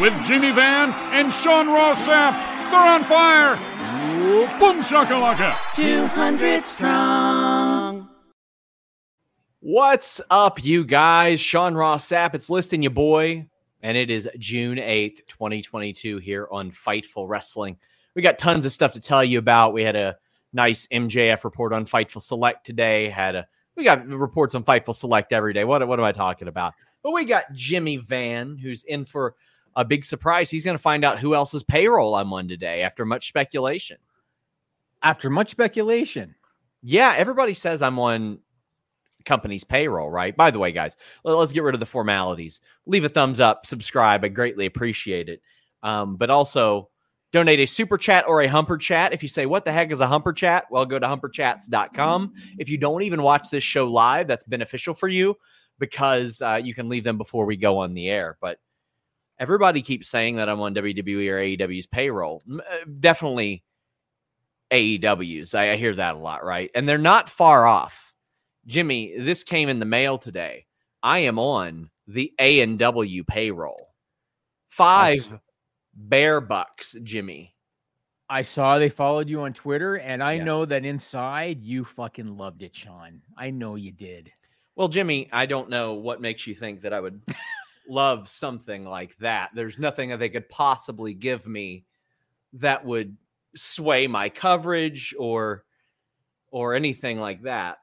With Jimmy Van and Sean Ross Sapp. They're on fire. Boom shakalaka. 200 strong. What's up, you guys? Sean Ross Sapp. It's listing you boy, and it is June 8th, 2022, here on Fightful Wrestling. We got tons of stuff to tell you about. We had a nice MJF report on Fightful Select today. Had a we got reports on Fightful Select every day. What, what am I talking about? But we got Jimmy Van, who's in for a big surprise. He's going to find out who else's payroll I'm on today after much speculation. After much speculation. Yeah, everybody says I'm on company's payroll, right? By the way, guys, let's get rid of the formalities. Leave a thumbs up, subscribe. I greatly appreciate it. Um, but also donate a super chat or a humper chat. If you say, What the heck is a humper chat? Well, go to humperchats.com. If you don't even watch this show live, that's beneficial for you because uh, you can leave them before we go on the air. But everybody keeps saying that I'm on WWE or AEW's payroll. Uh, definitely AEW's. I, I hear that a lot, right? And they're not far off. Jimmy, this came in the mail today. I am on the A and W payroll. Five bear bucks, Jimmy. I saw they followed you on Twitter, and I Yeah. know that inside you fucking loved it, Sean. I know you did. Well, Jimmy, I don't know what makes you think that I would love something like that. There's nothing that they could possibly give me that would sway my coverage or or anything like that.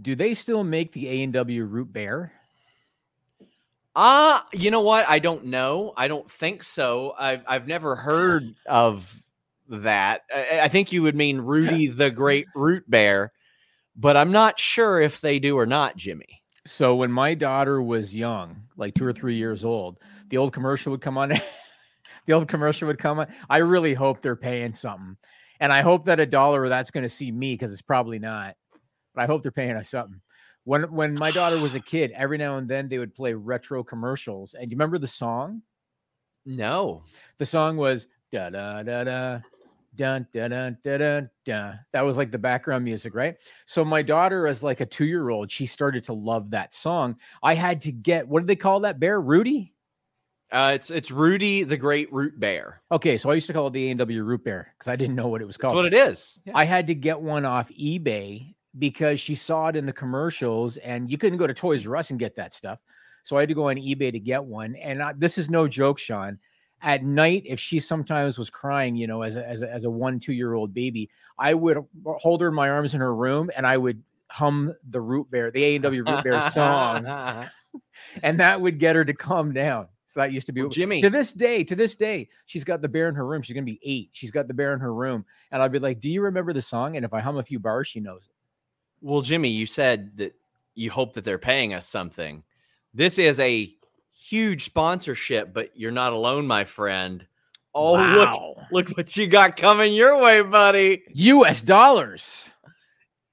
Do they still make the A and W root bear? Ah, you know what? I don't know. I don't think so. I've I've never heard of that. I, I think you would mean Rooty the Great Root Bear, but I'm not sure if they do or not, Jimmy. So when my daughter was young, like two or three years old, the old commercial would come on. the old commercial would come on. I really hope they're paying something, and I hope that a dollar of that's going to see me because it's probably not. But I hope they're paying us something. When when my daughter was a kid, every now and then they would play retro commercials. And do you remember the song? No. The song was da da da da dun dun dun dun dun dun. That was like the background music, right? So my daughter, as like a two year old, she started to love that song. I had to get what do they call that bear? Rooty. Uh, it's it's Rooty the Great Root Bear. Okay, so I used to call it the A and W root bear because I didn't know what it was That's called. what it is. Yeah. I had to get one off eBay because she saw it in the commercials, and you couldn't go to Toys R Us and get that stuff. So I had to go on eBay to get one. And I, this is no joke, Sean. At night, if she sometimes was crying, you know, as a, as a, as a one, two year old baby, I would hold her in my arms in her room and I would hum the root bear, the A&W root bear song. and that would get her to calm down. So that used to be Well, Jimmy. To this day, to this day, she's got the bear in her room. She's gonna be eight. She's got the bear in her room, and I'd be like, "Do you remember the song?" And if I hum a few bars, she knows it. Well, Jimmy, you said that you hope that they're paying us something. This is a huge sponsorship, but you're not alone, my friend. Oh, look, Wow. look what you got coming your way, buddy. U.S. dollars.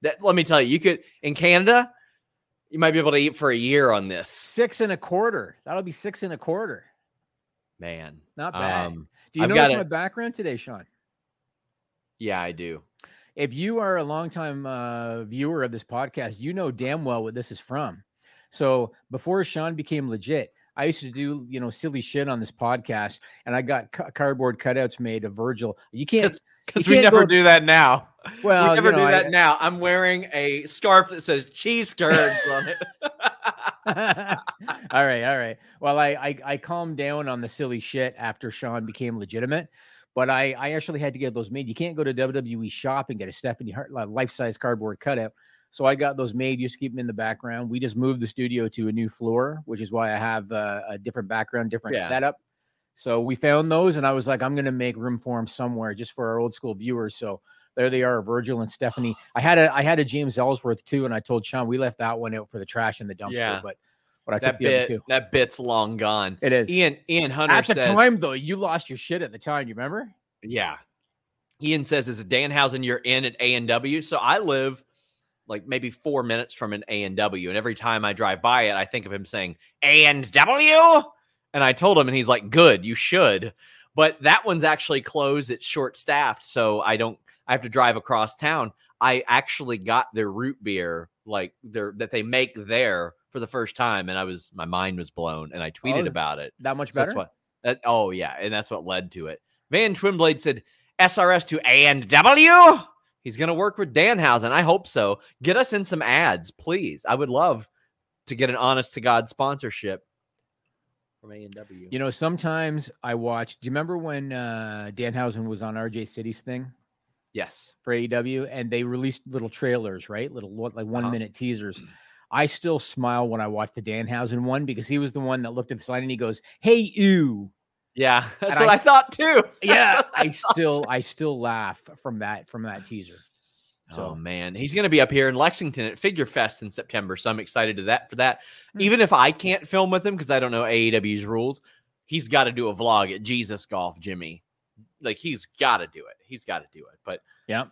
That let me tell you, you could in Canada, you might be able to eat for a year on this. Six and a quarter. That'll be six and a quarter. Man. Not bad. Um, Do you I've know got my a- background today, Sean? yeah, I do. If you are a longtime uh, viewer of this podcast, you know damn well what this is from. So before Sean became legit, I used to do you know silly shit on this podcast, and I got ca- cardboard cutouts made of Virgil. You can't. Because we never go- do that now. Well, we never you know, do I- that now. I'm wearing a scarf that says cheese curds on it. all right, all right. Well, I, I I calmed down on the silly shit after Sean became legitimate, but I I actually had to get those made. You can't go to WWE shop and get a Stephanie Hart life size cardboard cutout. So I got those made. Used to keep them in the background. We just moved the studio to a new floor, which is why I have uh, a different background, different Yeah. setup. So we found those, and I was like, I'm going to make room for them somewhere, just for our old school viewers. So there they are, Virgil and Stephanie. I had a I had a James Ellsworth too, and I told Sean we left that one out for the trash in the dumpster, Yeah. but but I that took the other two. that bit's long gone. It is. Ian Ian Hunter At the says, time, though, you lost your shit at the time. You remember? yeah. Ian says, "Is it Danhausen you're in at A and W?" So I live like maybe four minutes from an A and W, and every time I drive by it, I think of him saying A and W, and I told him, and he's like, "Good, you should." But that one's actually closed. It's short staffed, so I don't. I have to drive across town. I actually got their root beer, like their that they make there for the first time, and I was my mind was blown, and I oh, tweeted is about it. That much So better. that's what. That, oh yeah, and that's what led to it. Van Twinblade said SRS to A and W. He's gonna work with Danhausen. I hope so. Get us in some ads, please. I would love to get an honest to God sponsorship from A. You know, sometimes I watch. Do you remember when uh, Danhausen was on RJ City's thing yes. for AEW, and they released little trailers, right? Little like one Uh-huh. minute teasers. I still smile when I watch the Danhausen one because he was the one that looked at the sign and he goes, "Hey, you." Yeah, that's And what I- I, thought too. Yeah, what I still. I still laugh from that from that teaser. oh man, he's gonna be up here in Lexington at Figure Fest in September, so I'm excited to that for that. Hmm. Even if I can't film with him because I don't know AEW's rules, he's got to do a vlog at Jesus Golf, Jimmy. Like he's got to do it. He's got to do it. But Yeah.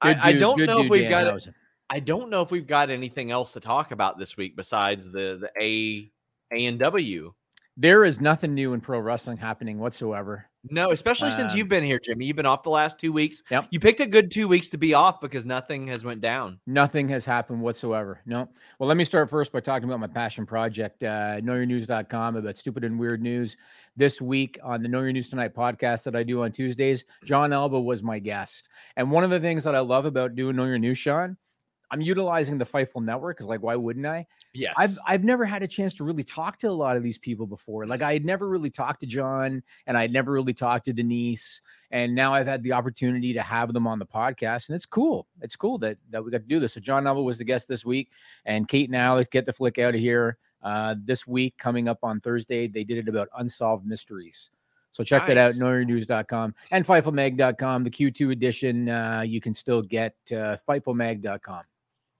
I, I don't know if we've got. Danhausen. I don't know if we've got anything else to talk about this week besides the the A A and W. There is nothing new in pro wrestling happening whatsoever. No, especially since Um, you've been here, Jimmy. You've been off the last two weeks. Yep. You picked a good two weeks to be off because nothing has went down. Nothing has happened whatsoever. No. Well, let me start first by talking about my passion project, uh, knowyournews.com, about stupid and weird news. This week on the Know Your News Tonight podcast that I do on Tuesdays, Jon Alba was my guest. And one of the things that I love about doing Know Your News, Sean, I'm utilizing the Fightful Network because, like, why wouldn't I? Yes. I've I've never had a chance to really talk to a lot of these people before. Like I had never really talked to John and I had never really talked to Denise. And now I've had the opportunity to have them on the podcast. And it's cool. It's cool that that we got to do this. So John Neville was the guest this week, and Kate and Alec get the flick out of here. Uh, this week coming up on Thursday, they did it about unsolved mysteries. So check that out, Nice. knowyournews.com and fightfulmag.com. The Q2 edition, uh, you can still get uh, fightfulmag.com.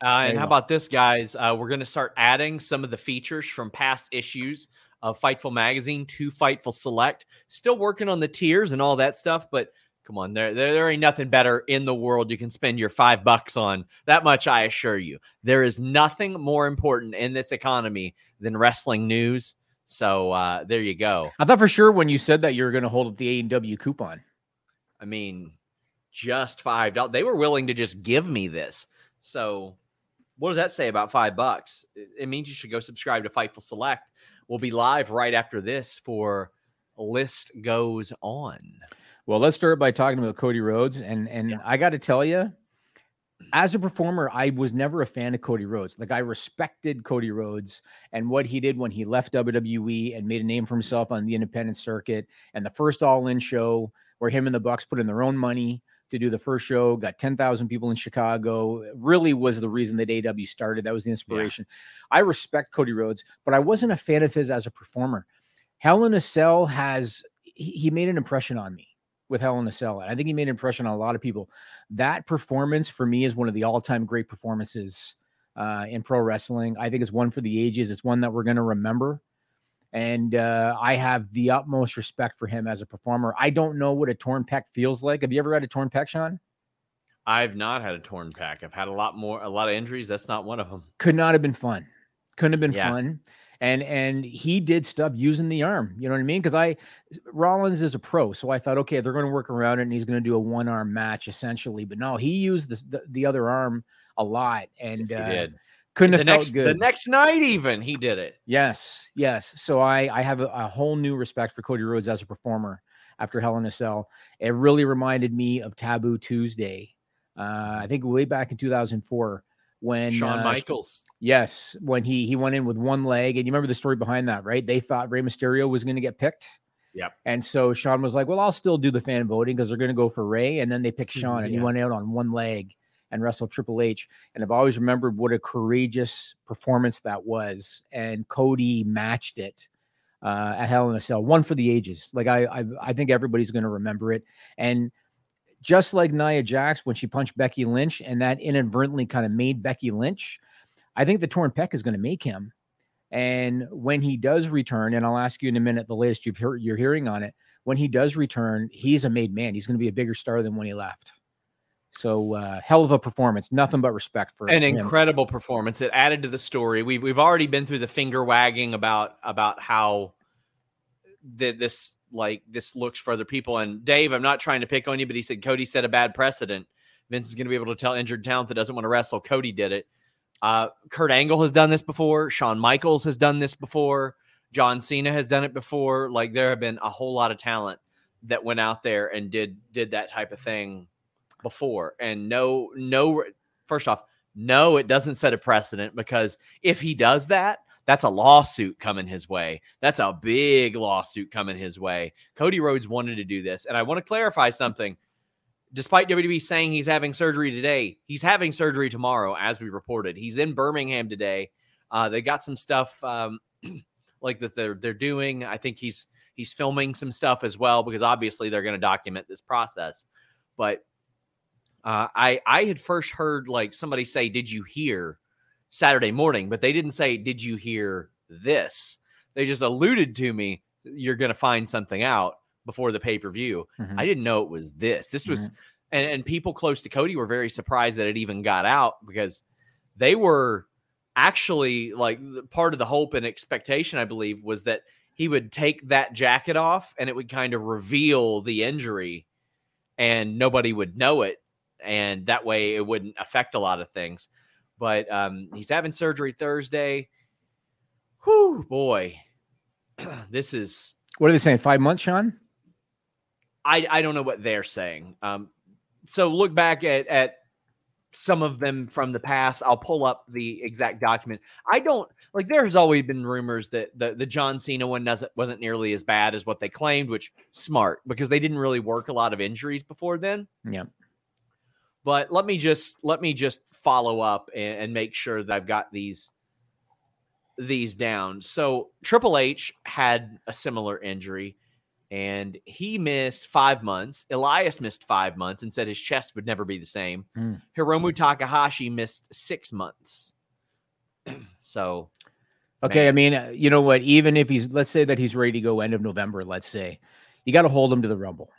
Uh, and how about this, guys? Uh, we're going to start adding some of the features from past issues of Fightful Magazine to Fightful Select. Still working on the tiers and all that stuff, but come on, there, there, there ain't nothing better in the world you can spend your five bucks on. That much I assure you. There is nothing more important in this economy than wrestling news. So uh, there you go. I thought for sure when you said that you were going to hold up the A and W coupon. I mean, just five dollars. They were willing to just give me this. So, what does that say about five bucks? It, means you should go subscribe to Fightful Select. We'll be live right after this for List Goes On. Well, let's start by talking about Cody Rhodes, and and Yeah. I got to tell you, as a performer, I was never a fan of Cody Rhodes. Like I respected Cody Rhodes and what he did when he left WWE and made a name for himself on the independent circuit. And the first All In show where him and the Bucks put in their own money to do the first show, got 10,000 people in Chicago, really was the reason that AEW started. That was the inspiration. Yeah. I respect Cody Rhodes, but I wasn't a fan of his as a performer. Hell in a Cell has, he made an impression on me with Hell in a Cell. And I think he made an impression on a lot of people. That performance for me is one of the all time great performances uh, in pro wrestling. I think it's one for the ages. It's one that we're going to remember. And uh, I have the utmost respect for him as a performer. I don't know what a torn pec feels like. Have you ever had a torn pec, Sean? I've not had a torn pec. I've had a lot more, a lot of injuries. That's not one of them. Could not have been fun. Couldn't have been yeah. fun and and he did stuff using the arm. You know what I mean? Because I Rollins is a pro, so I thought, okay, they're going to work around it, and he's going to do a one arm match essentially. But no, he used the the, the other arm a lot, and yes, he uh, did. Couldn't the have next, good. The next night, even he did it. Yes, yes. So I I have a, a whole new respect for Cody Rhodes as a performer after Hell in a Cell. It really reminded me of Taboo Tuesday. Uh, I think way back in 2004 when Shawn uh, Michaels. Yes, when he he went in with one leg, and you remember the story behind that, right? They thought Rey Mysterio was going to get picked. Yep. And so Shawn was like, "Well, I'll still do the fan voting because they're going to go for Rey," and then they picked Shawn, yeah. and he went out on one leg and wrestled Triple H. And I've always remembered what a courageous performance that was, and Cody matched it uh, at Hell in a Cell, one for the ages. Like I, I, I think everybody's going to remember it, and just like Nia Jax when she punched Becky Lynch, and that inadvertently kind of made Becky Lynch. I think the torn pec is going to make him. And when he does return, and I'll ask you in a minute the latest you've heard, you're hearing on it. When he does return, he's a made man. He's going to be a bigger star than when he left. So uh, hell of a performance. Nothing but respect for an him. incredible performance. It added to the story. We've we've already been through the finger wagging about about how the, this like this looks for other people. And Dave, I'm not trying to pick on you, but he said Cody set a bad precedent. Vince is going to be able to tell injured talent that doesn't want to wrestle. Cody did it. Uh, Kurt Angle has done this before. Shawn Michaels has done this before. John Cena has done it before. Like there have been a whole lot of talent that went out there and did did that type of thing before. And no, no. First off, no, it doesn't set a precedent because if he does that, that's a lawsuit coming his way. That's a big lawsuit coming his way. Cody Rhodes wanted to do this. And I want to clarify something. Despite WWE saying he's having surgery today, he's having surgery tomorrow, as we reported. He's in Birmingham today. Uh, they got some stuff um, like that they're they're doing. I think he's he's filming some stuff as well because obviously they're going to document this process. But uh, I I had first heard like somebody say, "Did you hear?" Saturday morning, but they didn't say, Did you hear this? They just alluded to me, You're going to find something out before the pay per view. Mm-hmm. I didn't know it was this. This was, mm-hmm. and, and people close to Cody were very surprised that it even got out because they were actually like part of the hope and expectation, I believe, was that he would take that jacket off and it would kind of reveal the injury and nobody would know it. And that way it wouldn't affect a lot of things but um, he's having surgery Thursday. Whew, boy, this is. What are they saying? Five months, Sean? I I don't know what they're saying. Um, so look back at at some of them from the past. I'll pull up the exact document. I don't like. There has always been rumors that the the John Cena one doesn't wasn't nearly as bad as what they claimed, which smart because they didn't really work a lot of injuries before then. Yeah. But let me just let me just follow up and, and make sure that I've got these these down. So Triple H had a similar injury and he missed five months. Elias missed five months and said his chest would never be the same. Mm. Hiromu Takahashi missed six months. so, okay. Man. I mean, you know what? Even if he's, let's say that he's ready to go end of November, let's say, you got to hold him to the Rumble.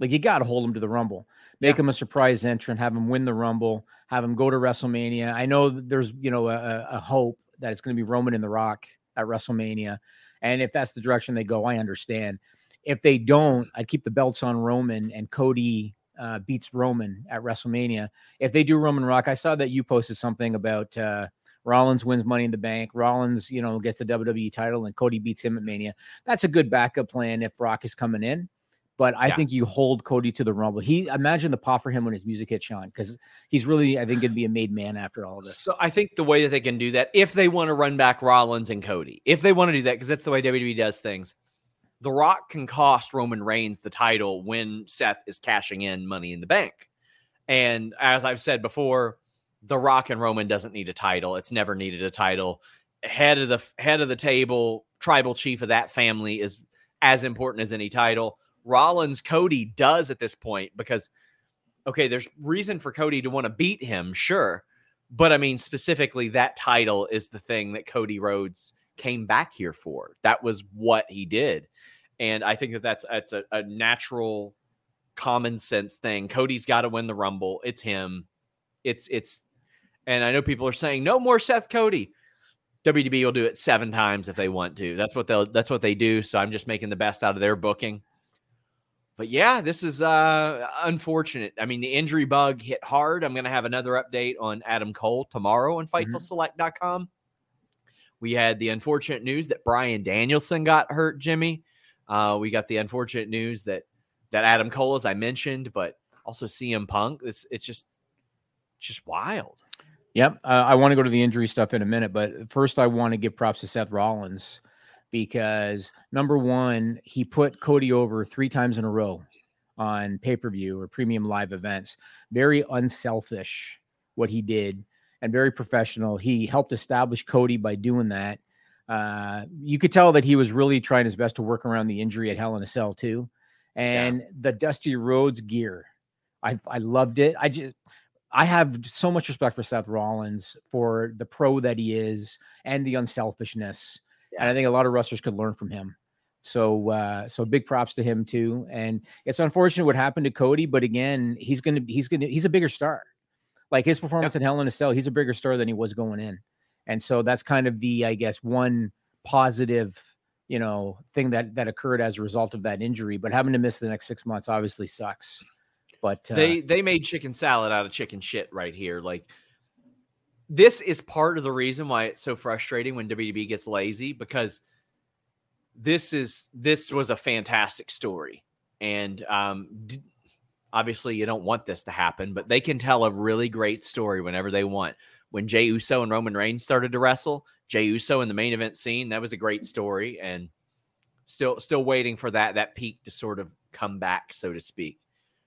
Like, you got to hold him to the Rumble make yeah. him a surprise entrant, have him win the Rumble, have him go to WrestleMania. I know there's you know a, a hope that it's going to be Roman in the Rock at WrestleMania, and if that's the direction they go, I understand. If they don't, I'd keep the belts on Roman and Cody uh, beats Roman at WrestleMania. If they do Roman Rock, I saw that you posted something about uh, Rollins wins Money in the Bank. Rollins, you know, gets the WWE title, and Cody beats him at Mania. That's a good backup plan if Rock is coming in. But I Yeah. think you hold Cody to the rumble. He imagine the pop for him when his music hit Sean because he's really I think gonna be a made man after all of this. So I think the way that they can do that, if they want to run back Rollins and Cody, if they want to do that, because that's the way WWE does things, The Rock can cost Roman Reigns the title when Seth is cashing in Money in the Bank. And as I've said before, The Rock and Roman doesn't need a title. It's never needed a title. Head of the head of the table, tribal chief of that family is as important as any title. Rollins Cody does at this point because okay, there's reason for Cody to want to beat him, sure. But I mean, specifically, that title is the thing that Cody Rhodes came back here for. That was what he did. And I think that that's, that's a, a natural, common sense thing. Cody's got to win the Rumble. It's him. It's, it's, and I know people are saying, no more Seth Cody. WWE will do it seven times if they want to. That's what they'll, that's what they do. So I'm just making the best out of their booking but yeah, this is uh unfortunate. I mean, the injury bug hit hard. I'm going to have another update on Adam Cole tomorrow on FightfulSelect.com. We had the unfortunate news that Bryan Danielson got hurt, Jimmy. Uh, we got the unfortunate news that that Adam Cole, as I mentioned, but also CM Punk. This it's just just wild. Yep. Uh, I want to go to the injury stuff in a minute, but first I want to give props to Seth Rollins because number one, he put Cody over three times in a row on pay per view or premium live events. Very unselfish what he did and very professional. He helped establish Cody by doing that. Uh, you could tell that he was really trying his best to work around the injury at Hell in a Cell too. And the Dusty Rhodes gear, I I loved it. I just I have so much respect for Seth Rollins for the pro that he is and the unselfishness. And I think a lot of wrestlers could learn from him. So uh so big props to him too. And it's unfortunate what happened to Cody, but again, he's gonna he's gonna he's a bigger star. Like his performance in Hell in a Cell, he's a bigger star than he was going in. And so that's kind of the, I guess, one positive, you know, thing that that occurred as a result of that injury. But having to miss the next six months obviously sucks. But uh, they they made chicken salad out of chicken shit right here. Like this is part of the reason why it's so frustrating when WWE gets lazy because this is this was a fantastic story. And um d- obviously you don't want this to happen but they can tell a really great story whenever they want. When Jey Uso and Roman Reigns started to wrestle Jey Uso in the main event scene that was a great story and still still waiting for that that peak to sort of come back so to speak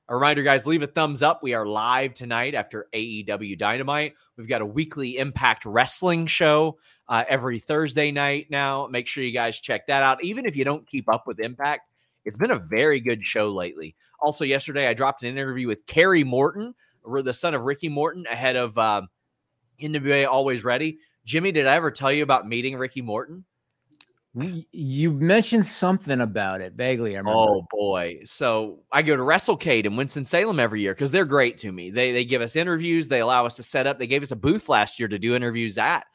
a reminder, guys, leave a thumbs up. We are live tonight after AEW Dynamite. We've got a weekly Impact Wrestling show uh, every Thursday night now. Make sure you guys check that out. Even if you don't keep up with Impact, it's been a very good show lately. Also, yesterday I dropped an interview with Kerry Morton, the son of Ricky Morton, ahead of uh, NWA Always Ready. Jimmy, did I ever tell you about meeting Ricky Morton? You mentioned something about it vaguely. I remember. Oh boy! So I go to WrestleCade in Winston Salem every year because they're great to me. They they give us interviews. They allow us to set up. They gave us a booth last year to do interviews at.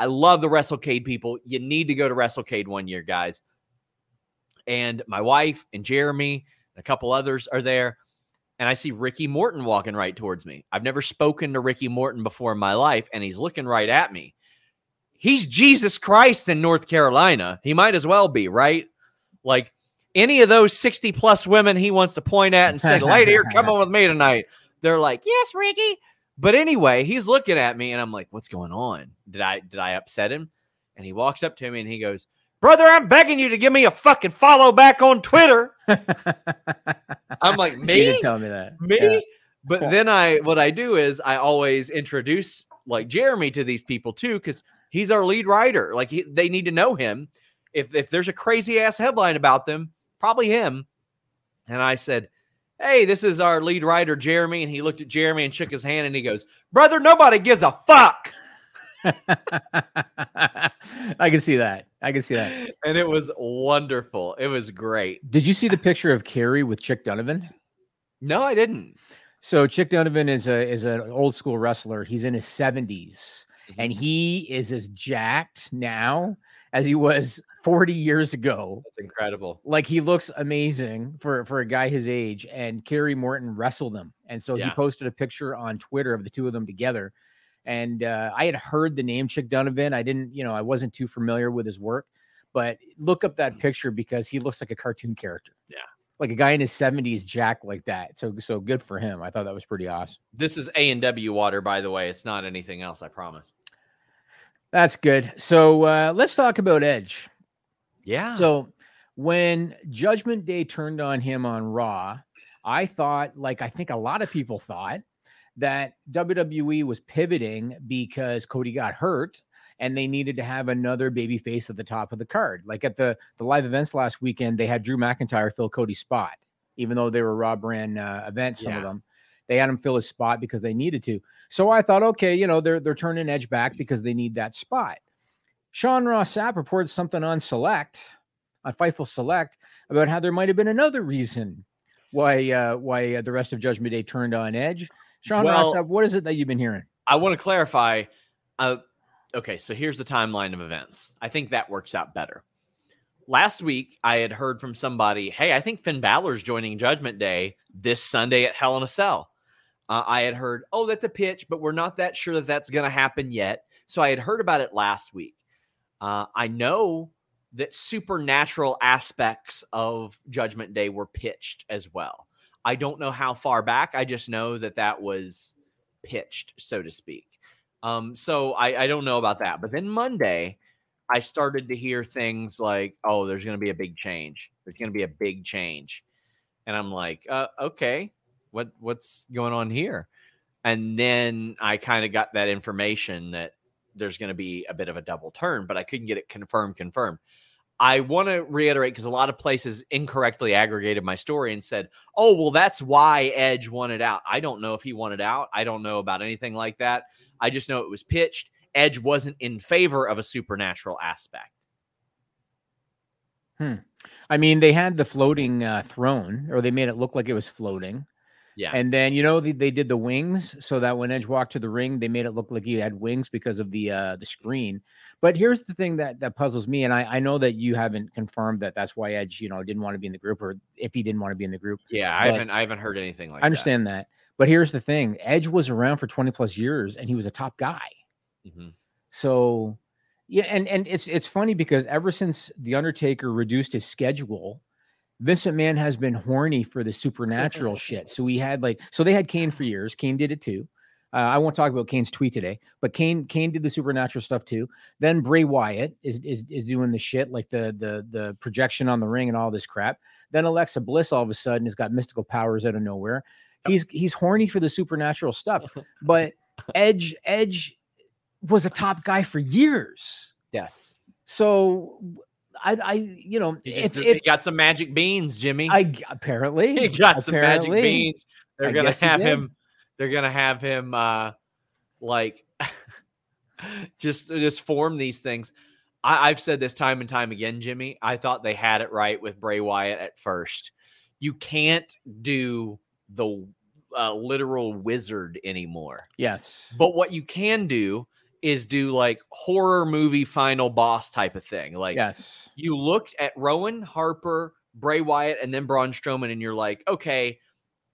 I love the WrestleCade people. You need to go to WrestleCade one year, guys. And my wife and Jeremy and a couple others are there. And I see Ricky Morton walking right towards me. I've never spoken to Ricky Morton before in my life, and he's looking right at me. He's Jesus Christ in North Carolina. He might as well be, right? Like any of those 60 plus women he wants to point at and say, Lady, you're coming with me tonight. They're like, Yes, Ricky. But anyway, he's looking at me and I'm like, What's going on? Did I did I upset him? And he walks up to me and he goes, Brother, I'm begging you to give me a fucking follow back on Twitter. I'm like, You Me? didn't tell me that. me Yeah. but then i what i do is i always introduce like jeremy to these people too because he's our lead writer. Like he, they need to know him. If if there's a crazy ass headline about them probably him. And i said hey this is our lead writer jeremy. And he looked at jeremy and shook his hand and he goes brother nobody gives a fuck. I can see that. I can see that. and it was wonderful. It was great. Did you see the picture of Kerry with Chick Donovan? no i didn't. So Chick Donovan is a is an old school wrestler. He's in his 70s and he is as jacked now as he was 40 years ago. that's incredible Like he looks amazing for for a guy his age. And Kerry Morton wrestled him, and so he posted a picture on Twitter of the two of them together. And uh, I had heard the name Chick Donovan. I didn't, you know, I wasn't too familiar with his work, but look up that picture because he looks like a cartoon character. Yeah. like a guy in his 70s jack like that. So so good for him. I thought that was pretty awesome. This is A and W water, by the way. It's not anything else. I promise. That's good. So uh, let's talk about Edge. Yeah. So when Judgment Day turned on him on Raw, I thought, like I think a lot of people thought, that WWE was pivoting because Cody got hurt and they needed to have another baby face at the top of the card. Like at the the live events last weekend, they had Drew McIntyre fill Cody's spot, even though they were Raw brand uh, events. Some Yeah. of them, they had him fill his spot because they needed to. So I thought, okay, you know, they're they're turning Edge back because they need that spot. Sean Ross Sapp reported something on Select, on Fightful Select, about how there might have been another reason why uh, why uh, the rest of Judgment Day turned on Edge. Sean Ross Well- Sapp, what is it that you've been hearing? I want to clarify. Uh, okay, so here's the timeline of events. I think that works out better. Last week, I had heard from somebody, "Hey, I think Finn Balor's joining Judgment Day this Sunday at Hell in a Cell." Uh, I had heard, "Oh, that's a pitch, but we're not that sure that that's going to happen yet." So I had heard about it last week. Uh, I know that supernatural aspects of Judgment Day were pitched as well. I don't know how far back. I just know that that was pitched, so to speak. Um, so I, I don't know about that. But then Monday, I started to hear things like, "Oh, there's going to be a big change. There's going to be a big change," and I'm like, uh, "Okay, what what's going on here?" And then I kind of got that information that there's going to be a bit of a double turn, but I couldn't get it confirmed. Confirmed. I want to reiterate because a lot of places incorrectly aggregated my story and said, "Oh, well, that's why Edge wanted out." I don't know if he wanted out. I don't know about anything like that. I just know it was pitched. Edge wasn't in favor of a supernatural aspect. Hmm. I mean, they had the floating uh, throne, or they made it look like it was floating. Yeah. And then you know they, they did the wings so that when Edge walked to the ring, they made it look like he had wings because of the uh, the screen. But here's the thing that that puzzles me, and I, I know that you haven't confirmed that that's why Edge you know didn't want to be in the group, or if he didn't want to be in the group. Yeah, I haven't I haven't heard anything like that. I understand that. But here's the thing: Edge was around for 20 plus years, and he was a top guy. that. Mhm. So yeah, and and it's it's funny because ever since the Undertaker reduced his schedule, Vince McMahon has been horny for the supernatural shit. So we had like so they had Kane for years. Kane did it too. Uh, I won't talk about Kane's tweet today, but Kane Kane did the supernatural stuff too. Then Bray Wyatt is is is doing the shit like the the the projection on the ring and all this crap. Then Alexa Bliss all of a sudden has got mystical powers out of nowhere. He's he's horny for the supernatural stuff, but Edge Edge was a top guy for years. Yes. So I I you know He, it, just, it, got some magic beans, Jimmy. I apparently he got some magic beans. They're I gonna have him. They're gonna have him uh like just just form these things. I, I've said this time and time again, Jimmy. I thought they had it right with Bray Wyatt at first. You can't do the uh, literal wizard anymore. Yes. But what you can do is do like horror movie final boss type of thing. Like Yes. you looked at Rowan, Harper, Bray Wyatt, and then Braun Strowman, and you're like, okay,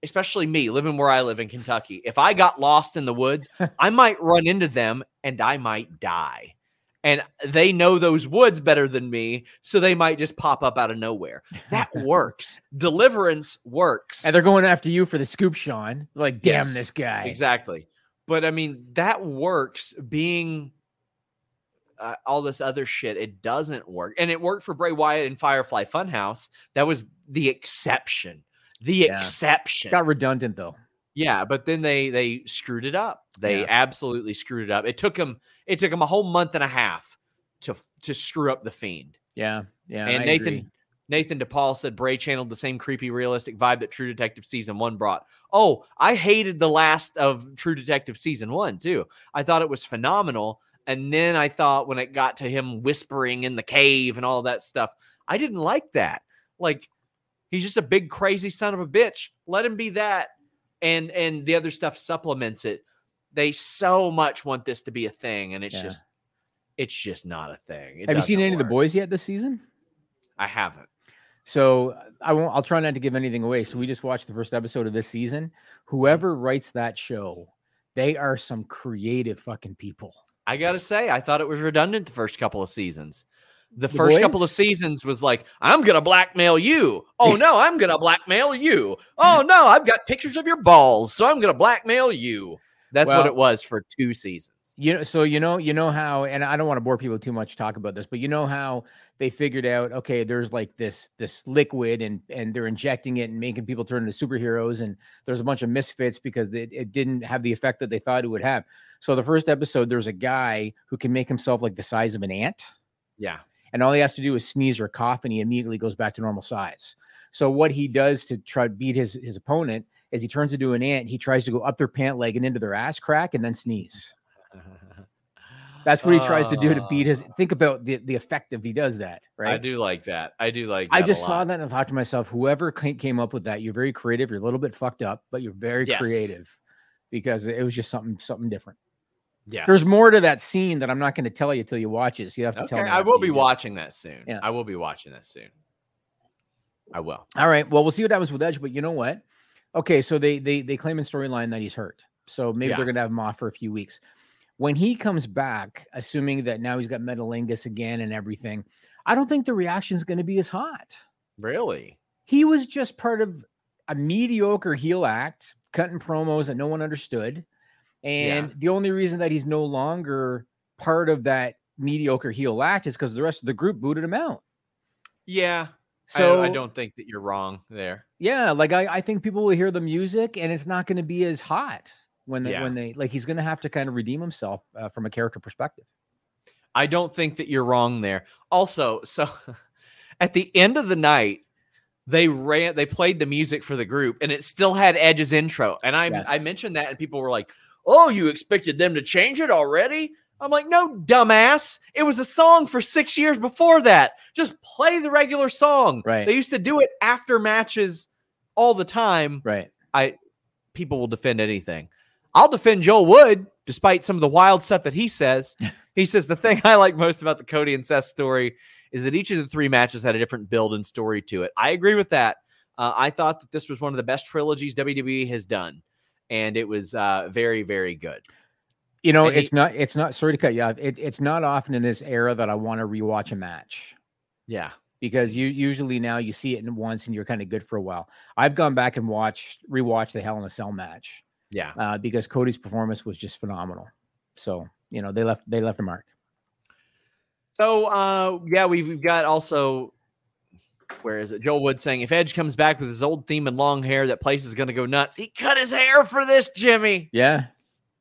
especially me living where I live in Kentucky, if I got lost in the woods, I might run into them and I might die. And they know those woods better than me, so they might just pop up out of nowhere. That works. Deliverance works. And they're going after you for the scoop, Sean. Like, damn Yes, this guy. Exactly. But I mean, that works being uh, all this other shit. It doesn't work. And it worked for Bray Wyatt and Firefly Funhouse. That was the exception. The Yeah. exception. Got redundant though. yeah, but then they they screwed it up. They Yeah. absolutely screwed it up. It took them it took them a whole month and a half to to screw up the fiend. Yeah. Yeah. and I Nathan agree. Nathan DePaul said Bray channeled the same creepy, realistic vibe that True Detective season one brought. Oh, I hated the last of True Detective season one too. I thought it was phenomenal. And then I thought when it got to him whispering in the cave and all that stuff, I didn't like that. Like he's just a big crazy son of a bitch. Let him be that. And and the other stuff supplements it. They so much want this to be a thing, and it's Yeah. just it's just not a thing. It Have you seen doesn't any of the boys yet this season? I haven't. So uh, I won't. I'll try not to give anything away. So we just watched the first episode of this season. Mm-hmm. Whoever writes that show, they are some creative fucking people. I gotta say, I thought it was redundant the first couple of seasons. The, The first couple of seasons was like, I'm gonna blackmail you. Oh no, I'm gonna blackmail you. Oh no, I've got pictures of your balls, so I'm gonna blackmail you. That's what it was for two seasons. You know, so you know, you know how, and I don't want to bore people too much to talk about this, but you know how they figured out, okay, there's like this this liquid, and and they're injecting it and making people turn into superheroes, and there's a bunch of misfits because it, it didn't have the effect that they thought it would have. So the first episode, there's a guy who can make himself like the size of an ant, Yeah. and all he has to do is sneeze or cough, and he immediately goes back to normal size. So what he does to try to beat his his opponent is he turns into an ant. He tries to go up their pant leg and into their ass crack, and then sneeze. That's what he tries to do to beat his. Oh. Think about the, the effect if he does that, right? I do like that. I do like. I just saw that and thought to myself, whoever came up with that, you're very creative. You're a little bit fucked up, but you're very Yes. creative because it was just something something different. Yeah, There's more to that scene that I'm not going to tell you till you watch it. So you have to Okay, tell me. I will be watching that soon. Yeah. I will be watching that soon. I will. All right. Well, we'll see what happens with Edge, but you know what? Okay, so they they they claim in storyline that he's hurt. So maybe Yeah. they're gonna have him off for a few weeks. When he comes back, assuming that now he's got metalingus again and everything, I don't think the reaction is gonna be as hot. Really? He was just part of a mediocre heel act, cutting promos that no one understood. And the only reason that he's no longer part of that mediocre heel act is because the rest of the group booted him out. Yeah. So I, I don't think that you're wrong there. Yeah, like I, I think people will hear the music and it's not going to be as hot when they Yeah. when they like he's going to have to kind of redeem himself uh, from a character perspective. I don't think that you're wrong there. Also, so at the end of the night, they ran they played the music for the group and it still had Edge's intro. And I I mentioned that and people were like, "Oh, you expected them to change it already?" I'm like, "No, dumbass. It was a song for 6 years before that. Just play the regular song." Right. They used to do it after matches all the time. Right. I people will defend anything. I'll defend Joel Wood despite some of the wild stuff that he says. he says the thing I like most about the Cody and Seth story is that each of the three matches had a different build and story to it. I agree with that. Uh, I thought that this was one of the best trilogies WWE has done, and it was uh, very, very good. You know, And he- it's not it's not sorry to cut you off. It, it's not often in this era that I want to rewatch a match Yeah, because you usually now you see it once and you're kind of good for a while. I've gone back and watched rewatched the Hell in a Cell match yeah. uh, because Cody's performance was just phenomenal. So you know they left they left a mark. So uh yeah, we've, we've got also where is it? Joel Wood saying if Edge comes back with his old theme and long hair, that place is gonna go nuts. He cut his hair for this, Jimmy. Yeah,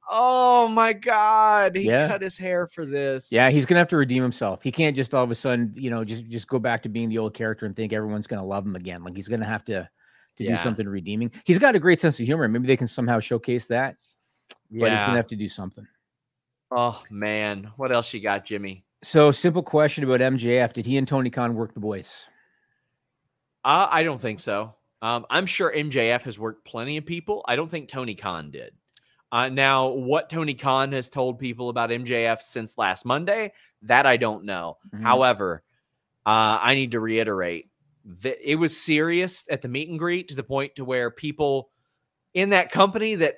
Oh my god, he Yeah. cut his hair for this. Yeah, he's gonna have to redeem himself. He can't just all of a sudden, you know, just just go back to being the old character and think everyone's gonna love him again. Like he's gonna have to to Yeah. do something redeeming. He's got a great sense of humor. Maybe they can somehow showcase that, but he's gonna have to do something. Oh man, what else you got, Jimmy? So, simple question about MJF: Did he and Tony Khan work the boys? Uh, I don't think so. Um, I'm sure MJF has worked plenty of people. I don't think Tony Khan did. Uh, now, what Tony Khan has told people about MJF since last Monday, that I don't know. Mhm. However, uh, I need to reiterate that it was serious at the meet and greet to the point to where people in that company that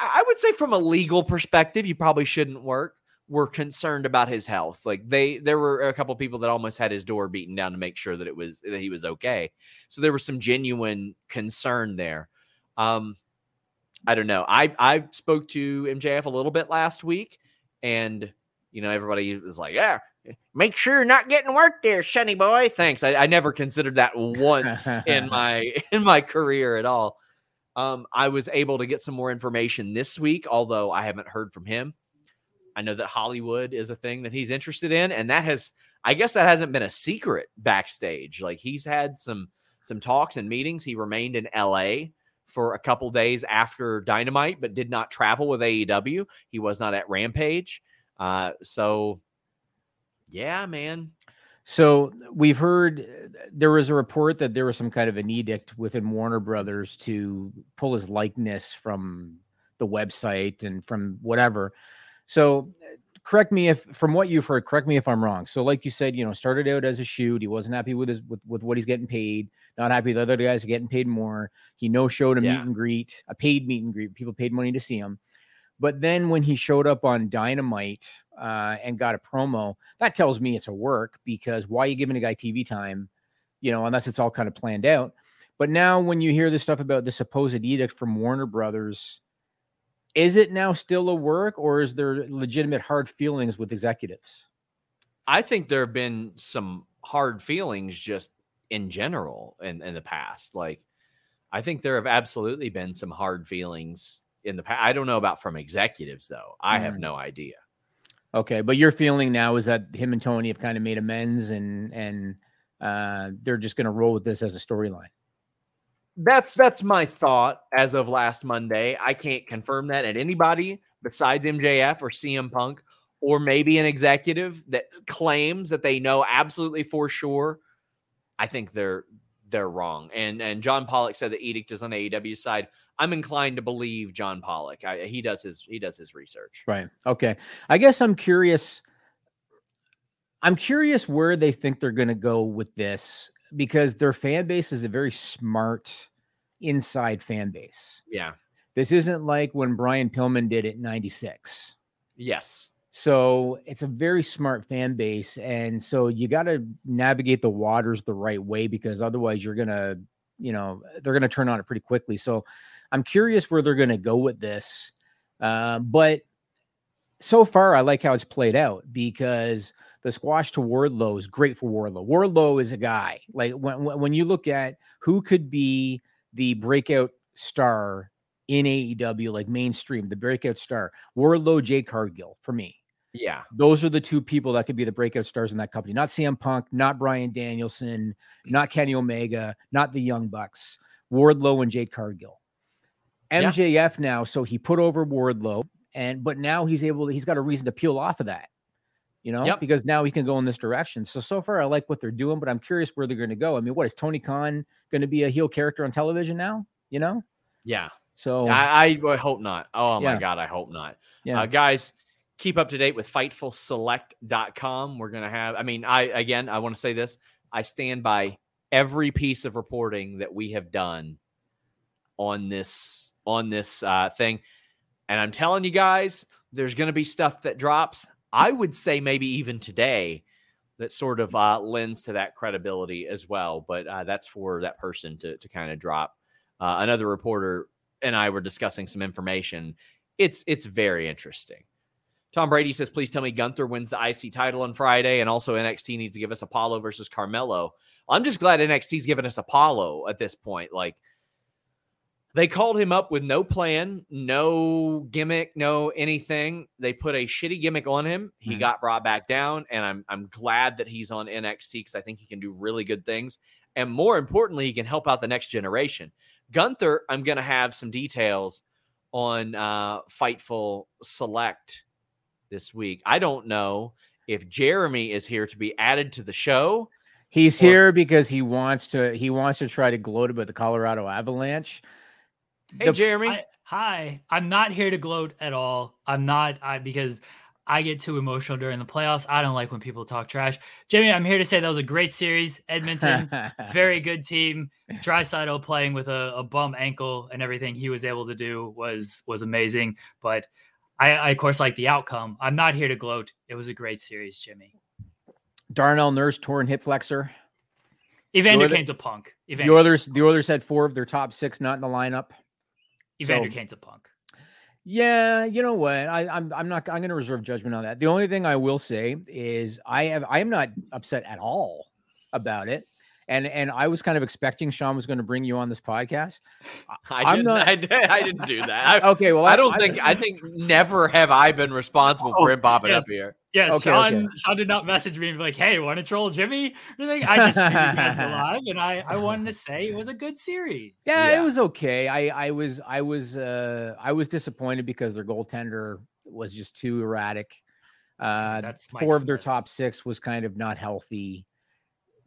I would say from a legal perspective, you probably shouldn't work, were concerned about his health. Like they there were a couple people that almost had his door beaten down to make sure that it was that he was okay. So there was some genuine concern there. Um I don't know. I I spoke to MJF a little bit last week and you know everybody was like, "Yeah, make sure you're not getting work there, Shunny boy." Thanks. I, I never considered that once in my in my career at all. Um, I was able to get some more information this week, although I haven't heard from him. I know that Hollywood is a thing that he's interested in, and that has, I guess, that hasn't been a secret backstage. Like he's had some some talks and meetings. He remained in L.A. for a couple days after Dynamite, but did not travel with AEW. He was not at Rampage. Uh, so, yeah, man. So we've heard there was a report that there was some kind of an edict within Warner Brothers to pull his likeness from the website and from whatever. So correct me if from what you've heard, correct me if I'm wrong. So like you said, you know, started out as a shoot. He wasn't happy with his with, with what he's getting paid, not happy the other guys are getting paid more. He no showed a Yeah. meet and greet, a paid meet and greet. People paid money to see him. But then when he showed up on Dynamite uh, and got a promo, that tells me it's a work because why are you giving a guy TV time, you know, unless it's all kind of planned out. But now when you hear this stuff about the supposed edict from Warner Brothers, is it now still a work or is there legitimate hard feelings with executives? I think there have been some hard feelings just in general in, in the past. Like, I think there have absolutely been some hard feelings in the past. I don't know about from executives though. I mm. have no idea. Okay, but your feeling now is that him and Tony have kind of made amends and and uh, they're just going to roll with this as a storyline. That's that's my thought as of last Monday. I can't confirm that at anybody besides MJF or CM Punk or maybe an executive that claims that they know absolutely for sure. I think they're they're wrong. And and John Pollock said the edict is on AEW side. I'm inclined to believe John Pollock. I, he does his he does his research. Right. Okay. I guess I'm curious. I'm curious where they think they're going to go with this because their fan base is a very smart inside fan base. Yeah. This isn't like when Brian Pillman did it in 96. Yes. So it's a very smart fan base. And so you got to navigate the waters the right way because otherwise you're going to, you know, they're going to turn on it pretty quickly. So I'm curious where they're going to go with this. Uh, but so far, I like how it's played out because the squash to Wardlow is great for Wardlow. Wardlow is a guy like when when you look at who could be the breakout star in AEW, like mainstream, the breakout star, Wardlow, Jade Cargill for me. Yeah. Those are the two people that could be the breakout stars in that company. Not CM Punk, not Bryan Danielson, not Kenny Omega, not the Young Bucks, Wardlow and Jade Cargill. MJF yeah. now, so he put over Wardlow, and but now he's able to, he's got a reason to peel off of that, you know, yep. because now he can go in this direction. So so far, I like what they're doing, but I'm curious where they're going to go. I mean, what is Tony Khan going to be a heel character on television now? You know? Yeah. So I, I hope not. Oh my god, I hope not. Yeah, uh, guys, keep up to date with FightfulSelect.com. We're gonna have. I mean, I again, I want to say this. I stand by every piece of reporting that we have done on this on this uh, thing. And I'm telling you guys, there's going to be stuff that drops. I would say maybe even today that sort of uh, lends to that credibility as well. But uh, that's for that person to to kind of drop. Uh, another reporter and I were discussing some information. It's it's very interesting. Tom Brady says, "Please tell me Gunther wins the IC title on Friday, and also NXT needs to give us Apollo versus Carmelo." I'm just glad NXT's given us Apollo at this point. Like they called him up with no plan, no gimmick, no anything. They put a shitty gimmick on him. He mm-hmm. got brought back down, and I'm I'm glad that he's on NXT because I think he can do really good things. And more importantly, he can help out the next generation. Gunther, I'm going to have some details on uh, Fightful Select this week. I don't know if Jeremy is here to be added to the show. He's or- here because he wants to. He wants to try to gloat about the Colorado Avalanche. Hey, the, Jeremy. I, hi. I'm not here to gloat at all. I'm not. I because I get too emotional during the playoffs. I don't like when people talk trash. Jimmy, I'm here to say that was a great series. Edmonton, very good team. Draisaitl playing with a, a bum ankle and everything he was able to do was was amazing. But I, I of course like the outcome. I'm not here to gloat. It was a great series, Jimmy. Darnell Nurse torn hip flexor. Evander Kane's a punk. Evander. The Oilers, the Oilers had four of their top six not in the lineup. Evander so, Kane's a punk. Yeah, you know what? I, am I'm, I'm not I'm going to reserve judgment on that. The only thing I will say is I have I am not upset at all about it and and I was kind of expecting Sean was going to bring you on this podcast. I didn't. Not, I, did, I didn't do that. I, okay, well, I, I don't I, think. I think never have I been responsible oh, for him popping yes, up here. Yes, okay, Sean. Okay. Sean did not message me and be like, "Hey, want to troll Jimmy?" I just think you guys were live, and I I wanted to say it was a good series. Yeah, yeah, it was okay. I I was I was uh I was disappointed because their goaltender was just too erratic. Uh, That's four of their top six was kind of not healthy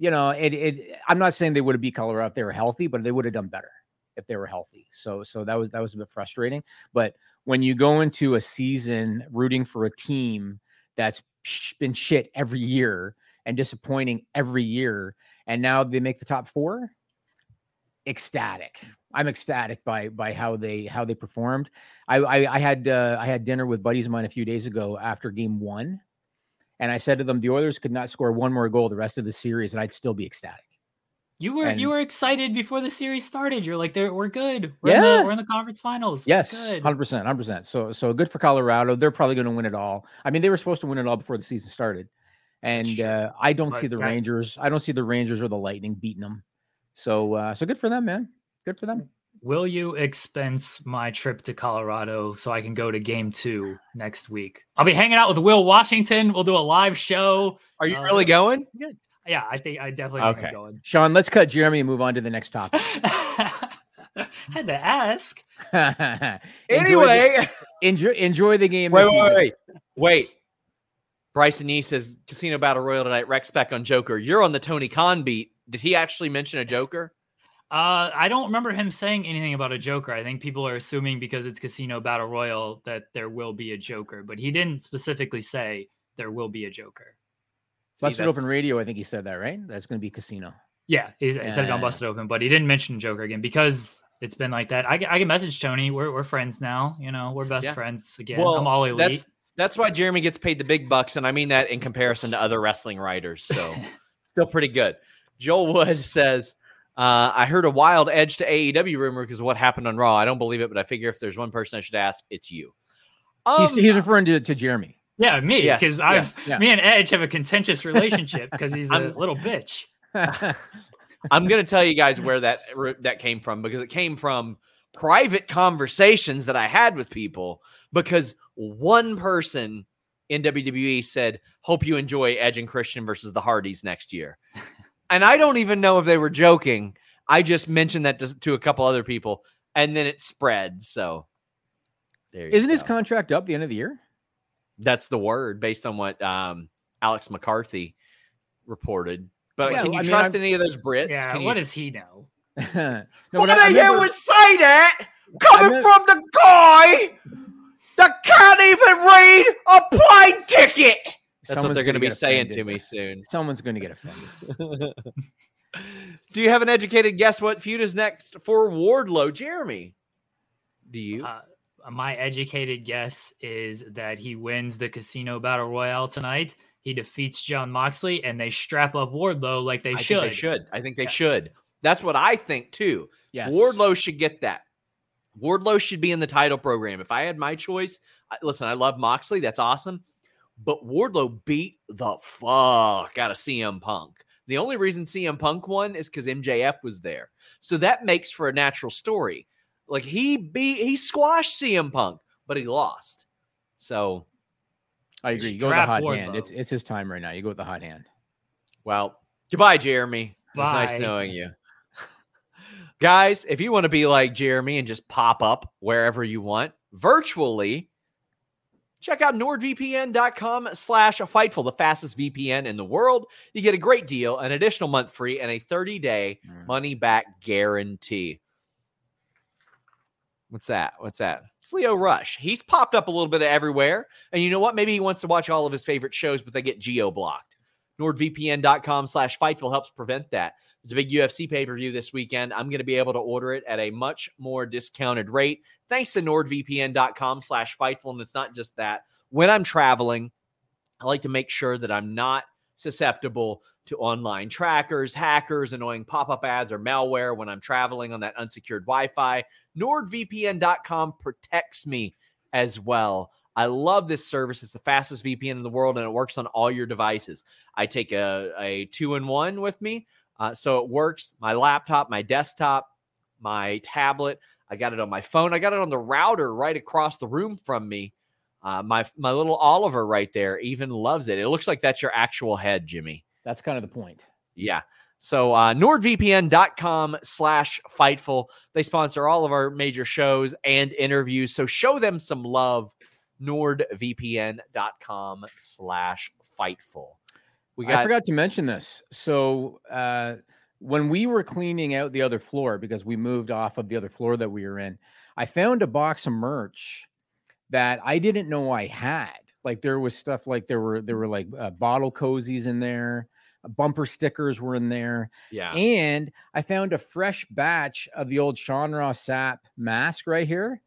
you know, it, it I'm not saying they would have beat Colorado if they were healthy, but they would have done better if they were healthy. So so that was that was a bit frustrating. But when you go into a season rooting for a team that's been shit every year and disappointing every year, and now they make the top four, ecstatic. I'm ecstatic by by how they how they performed. I I, I had uh, I had dinner with buddies of mine a few days ago after game one, and I said to them, the Oilers could not score one more goal the rest of the series, and I'd still be ecstatic. You were And- you were excited before the series started. You're like, "There, we're good. We're Yeah. in the, we're in the conference finals. Yes, hundred percent, hundred percent. So so good for Colorado. They're probably going to win it all. I mean, they were supposed to win it all before the season started, and uh, I don't But see the that- Rangers. I don't see the Rangers or the Lightning beating them. So uh, so good for them, man. Good for them. Will you expense my trip to Colorado so I can go to game two next week? I'll be hanging out with Will Washington. We'll do a live show. Are you Uh, really going? Yeah, I think I definitely think I'm Okay. going. Sean, let's cut Jeremy and move on to the next topic. Had to ask. Enjoy the- Anyway, enjoy enjoy the game. wait, if you wait, can. wait, wait. Bryson Yee says Casino Battle Royal tonight. Rex spec on Joker. You're on the Tony Khan beat. Did he actually mention a Joker? Uh, I don't remember him saying anything about a Joker. I think people are assuming because it's Casino Battle Royal that there will be a Joker, but he didn't specifically say there will be a Joker. Busted that's- Open Radio. I think he said that right. That's going to be Casino. Yeah, he, he said it on Busted Open, but he didn't mention Joker again because it's been like that. I, can- I can message Tony. We're, we're friends now. You know, we're best Yeah. friends again. I'm all elite. That's that's why Jeremy gets paid the big bucks, and I mean that in comparison to other wrestling writers. So still pretty good. Joel Wood says, uh, "I heard a wild edge to AEW rumor because of what happened on Raw. I don't believe it, but I figure if there's one person I should ask, it's you." he's, Um, he's referring to, to Jeremy. yeah, me Yes, because I've yes, yeah. me and Edge have a contentious relationship because he's a I'm- little bitch. I'm going to tell you guys where that that came from because it came from private conversations that I had with people because one person in WWE said, "Hope you enjoy Edge and Christian versus the Hardys next year." And I don't even know if they were joking. I just mentioned that to, to a couple other people and then it spread. So there you Isn't his contract up the end of the year? That's the word based on what um, Alex McCarthy reported. But Yeah, can you I mean, trust I'm- any of those Brits? Yeah, Can what you, does he know? no, What but I- I do you remember- would say that coming meant- from the guy that can't even read a plane ticket? That's what someone's they're going to be saying to me soon. Someone's going to get offended. Do you have an educated guess what feud is next for Wardlow, Jeremy? Do you? Uh, my educated guess is that he wins the Casino Battle Royale tonight. He defeats Jon Moxley, and they strap up Wardlow like they I should. think they should. I think they Yes. should. That's what I think too. Yes. Wardlow should get that. Wardlow should be in the title program. If I had my choice, I, listen, I love Moxley. That's awesome. But Wardlow beat the fuck out of CM Punk. The only reason CM Punk won is because MJF was there. So that makes for a natural story. Like he beat, he squashed CM Punk, but he lost. So, I agree. You go with the hot Wardlow. hand. It's it's his time right now. You go with the hot hand. well, goodbye, Jeremy. It was nice knowing you. Guys, if you want to be like Jeremy and just pop up wherever you want virtually, check out nordvpn.com slash fightful, the fastest VPN in the world. You get a great deal, an additional month free, and a 30-day Mm. money back guarantee. What's that? What's that? It's Leo Rush. He's popped up a little bit everywhere. And you know what? Maybe he wants to watch all of his favorite shows, but they get geo blocked. NordVPN.com slash Fightful helps prevent that. There's a big UFC pay per view this weekend. I'm going to be able to order it at a much more discounted rate thanks to NordVPN.com slash Fightful. And it's not just that. When I'm traveling, I like to make sure that I'm not susceptible to online trackers, hackers, annoying pop up ads, or malware when I'm traveling on that unsecured Wi Fi. NordVPN.com protects me as well. I love this service. It's the fastest VPN in the world and it works on all your devices. I take a, a two in one with me. Uh, so it works my laptop, my desktop, my tablet. I got it on my phone. I got it on the router right across the room from me. Uh, my my little Oliver right there even loves it. It looks like that's your actual head, Jimmy. That's kind of the point. Yeah. So uh, NordVPN.com slash Fightful. They sponsor all of our major shows and interviews. So show them some love. NordVPN.com slash Fightful. We I forgot to mention this. So uh, when we were cleaning out the other floor because we moved off of the other floor that we were in, I found a box of merch that I didn't know I had. Like there was stuff like there were there were like uh, bottle cozies in there. Bumper stickers were in there. Yeah. And I found a fresh batch of the old Sean Ross Sapp mask right here.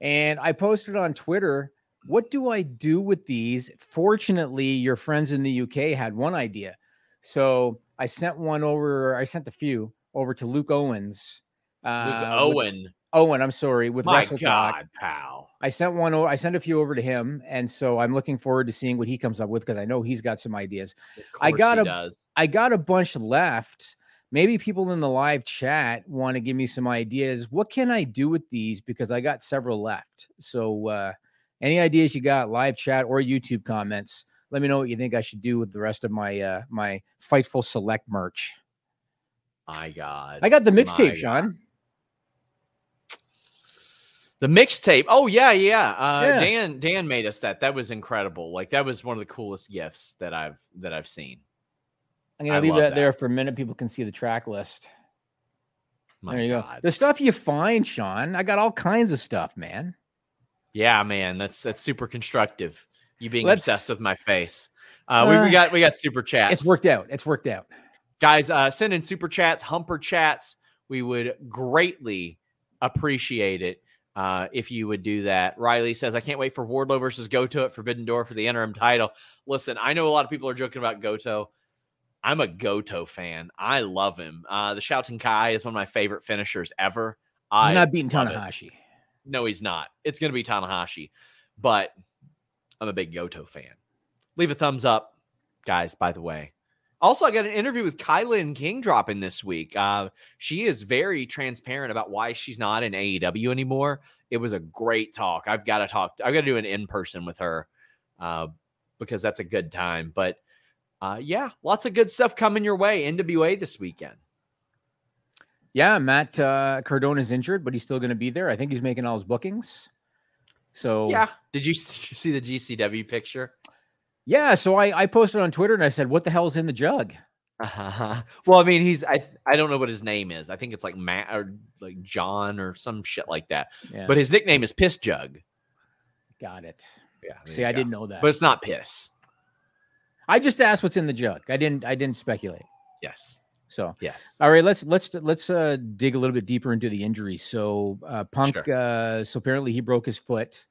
And I posted on Twitter, what do I do with these? Fortunately, your friends in the UK had one idea. So I sent one over, I sent a few over to Luke Owens. Uh, Luke with- Owen. Owen, I'm sorry, with My Talk. God, pal. I sent one. I sent a few over to him, and so I'm looking forward to seeing what he comes up with because I know he's got some ideas. I got a- does. I got a bunch left. Maybe people in the live chat want to give me some ideas. What can I do with these? Because I got several left. So, uh, any ideas you got, live chat or YouTube comments? Let me know what you think I should do with the rest of my uh, my Fightful Select merch. My God. I got the mixtape. Sean. The mixtape. Oh yeah, yeah. Uh, Yeah. Dan Dan made us that. That was incredible. Like that was one of the coolest gifts that I've that I've seen. I'm gonna I leave love that, there for a minute. People can see the track list. My there you God. go. The stuff you find, Sean. I got all kinds of stuff, man. Yeah, man. That's that's super constructive. You being Let's- obsessed with my face. Uh, we, Uh, we got we got super chats. It's worked out. It's worked out. guys. Uh, send in super chats, humper chats. We would greatly appreciate it uh, if you would do that. Riley says, "I can't wait for Wardlow versus Goto at Forbidden Door for the interim title." Listen, I know a lot of people are joking about Goto. I'm a Goto fan. I love him. Uh, the Shouten Kai is one of my favorite finishers ever. He's I not beating love it. No, he's not. It's going to be Tanahashi, but I'm a big Goto fan. Leave a thumbs up, guys. By the way, also I got an interview with Kyla King dropping this week. Uh, she is very transparent about why she's not in AEW anymore. It was a great talk. I've got to talk. I've got to do an in person with her uh, because that's a good time. But uh, yeah, lots of good stuff coming your way. NWA this weekend. Yeah, Matt uh, Cardona's injured, but he's still going to be there. I think he's making all his bookings. So Yeah. Did you, did you see the GCW picture? yeah. So I I posted on Twitter and I said, "What the hell's in the jug?" Uh-huh. Well, I mean, he's I I don't know what his name is. I think it's like Matt or like John or some shit like that. Yeah, But his nickname is Piss Jug. got it. Yeah. See, I go. didn't know that. But it's not piss. I just asked what's in the jug. I didn't. I didn't speculate. Yes. So Yes. all right, let's let's let's uh, dig a little bit deeper into the injuries. So uh, Punk. Sure. Uh, so apparently he broke his foot.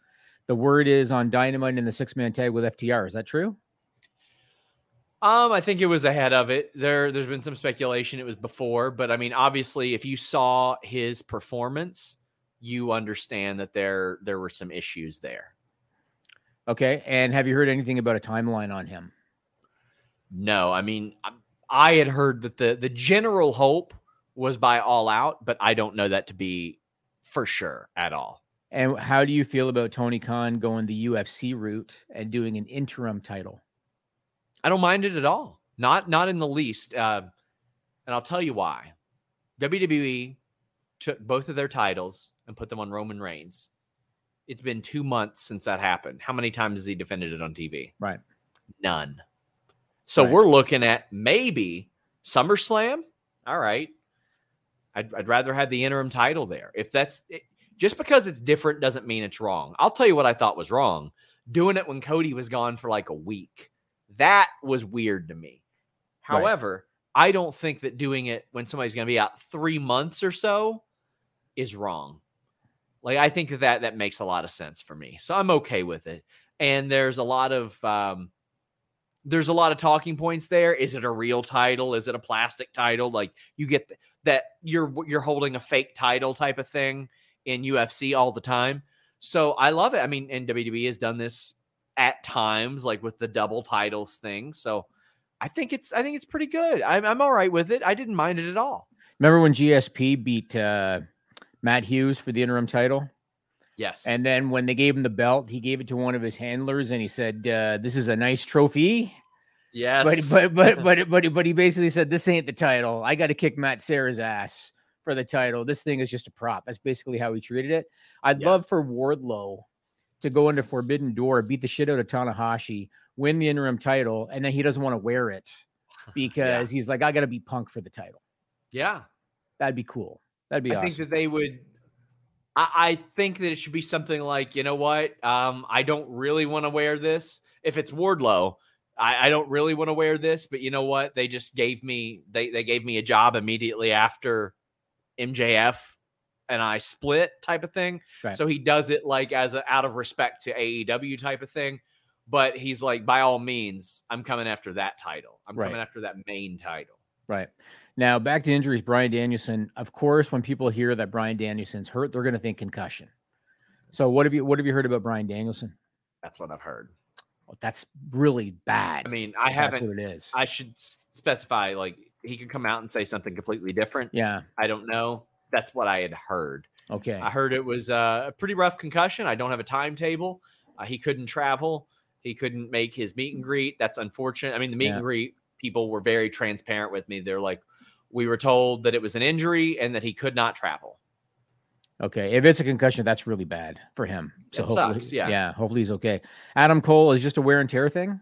The word is on Dynamite in the six man tag with FTR. Is that true? Um, I think it was ahead of it. There, there's been some speculation it was before, but I mean, obviously, if you saw his performance, you understand that there there were some issues there. Okay. And have you heard anything about a timeline on him? No, I mean, I, I had heard that the the general hope was by All Out, but I don't know that to be for sure at all. And how do you feel about Tony Khan going the UFC route and doing an interim title? I don't mind it at all. Not not in the least. Uh, and I'll tell you why. WWE took both of their titles and put them on Roman Reigns. It's been two months since that happened. How many times has he defended it on TV? Right. None. So Right. we're looking at maybe SummerSlam. All right. I'd, I'd rather have the interim title there. If that's it, just because it's different doesn't mean it's wrong. I'll tell you what I thought was wrong. Doing it when Cody was gone for like a week. That was weird to me. Right. However, I don't think that doing it when somebody's going to be out three months or so is wrong. Like I think that, that that makes a lot of sense for me. So I'm okay with it. And there's a lot of um there's a lot of talking points there. Is it a real title? Is it a plastic title? Like you get th- that you're you're holding a fake title type of thing in UFC all the time. So I love it. I mean, and WWE has done this at times, like with the double titles thing. So I think it's I think it's pretty good. I'm I'm all right with it. I didn't mind it at all. Remember when GSP beat uh, Matt Hughes for the interim title? Yes. And then when they gave him the belt, he gave it to one of his handlers and he said, uh, This is a nice trophy. yes. But, but, but, but, but, but he basically said, This ain't the title. I got to kick Matt Serra's ass for the title. This thing is just a prop. That's basically how he treated it. I'd Yeah. love for Wardlow to go into Forbidden Door, beat the shit out of Tanahashi, win the interim title, and then he doesn't want to wear it because he's like, I got to be punk for the title. yeah. That'd be cool. That'd be I awesome. think that they would. I, I think that it should be something like, you know what? Um, I don't really want to wear this. If it's Wardlow, I, I don't really want to wear this, but you know what? They just gave me they they gave me a job immediately after MJF and I split type of thing. Right. So he does it like as a, out of respect to AEW type of thing. But he's like, by all means, I'm coming after that title. I'm Right. coming after that main title. Right. Now back to injuries, Bryan Danielson. Of course, when people hear that Bryan Danielson's hurt, they're going to think concussion. So what have you what have you heard about Bryan Danielson? That's what I've heard. Well, that's really bad. I mean, I haven't. what it is. I should specify like he could come out and say something completely different. yeah. I don't know. That's what I had heard. Okay. I heard it was uh, a pretty rough concussion. I don't have a timetable. Uh, he couldn't travel. He couldn't make his meet and greet. That's unfortunate. I mean, the meet Yeah. and greet people were very transparent with me. They're like, we were told that it was an injury and that he could not travel. Okay. If it's a concussion, that's really bad for him. So It hopefully, sucks, yeah. Yeah. Hopefully he's okay. Adam Cole is just a wear and tear thing.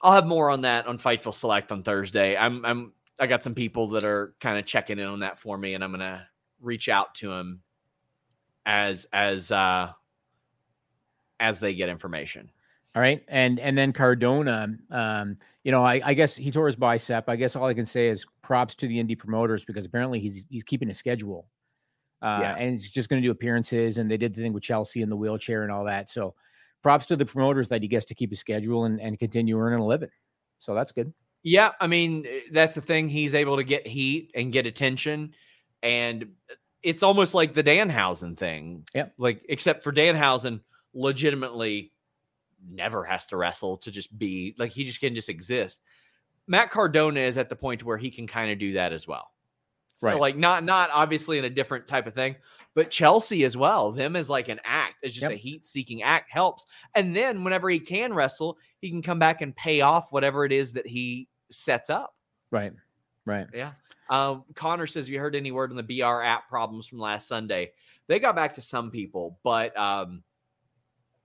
I'll have more on that on Fightful Select on Thursday. I'm I'm I got some people that are kind of checking in on that for me, and I'm gonna reach out to them as as uh as they get information. All right. And and then Cardona, um, you know, I, I guess he tore his bicep. I guess all I can say is props to the indie promoters because apparently he's he's keeping a schedule. Uh, Yeah. and he's just going to do appearances and they did the thing with Chelsea in the wheelchair and all that. So props to the promoters that he gets to keep his schedule and, and continue earning a living. So that's good. Yeah, I mean eh, that's the thing. He's able to get heat and get attention, and it's almost like the Danhausen thing. Yeah, Like except for Danhausen, legitimately never has to wrestle to just be like he just can just exist. Matt Cardona is at the point where he can kind of do that as well. So Right. like not not obviously in a different type of thing, but Chelsea as well. Them as like an act, as just Yep. a heat seeking act helps. And then whenever he can wrestle, he can come back and pay off whatever it is that he sets up. Right. Right. Yeah. Um, Connor says, "You heard any word on the BR app problems from last Sunday?" They got back to some people, but um,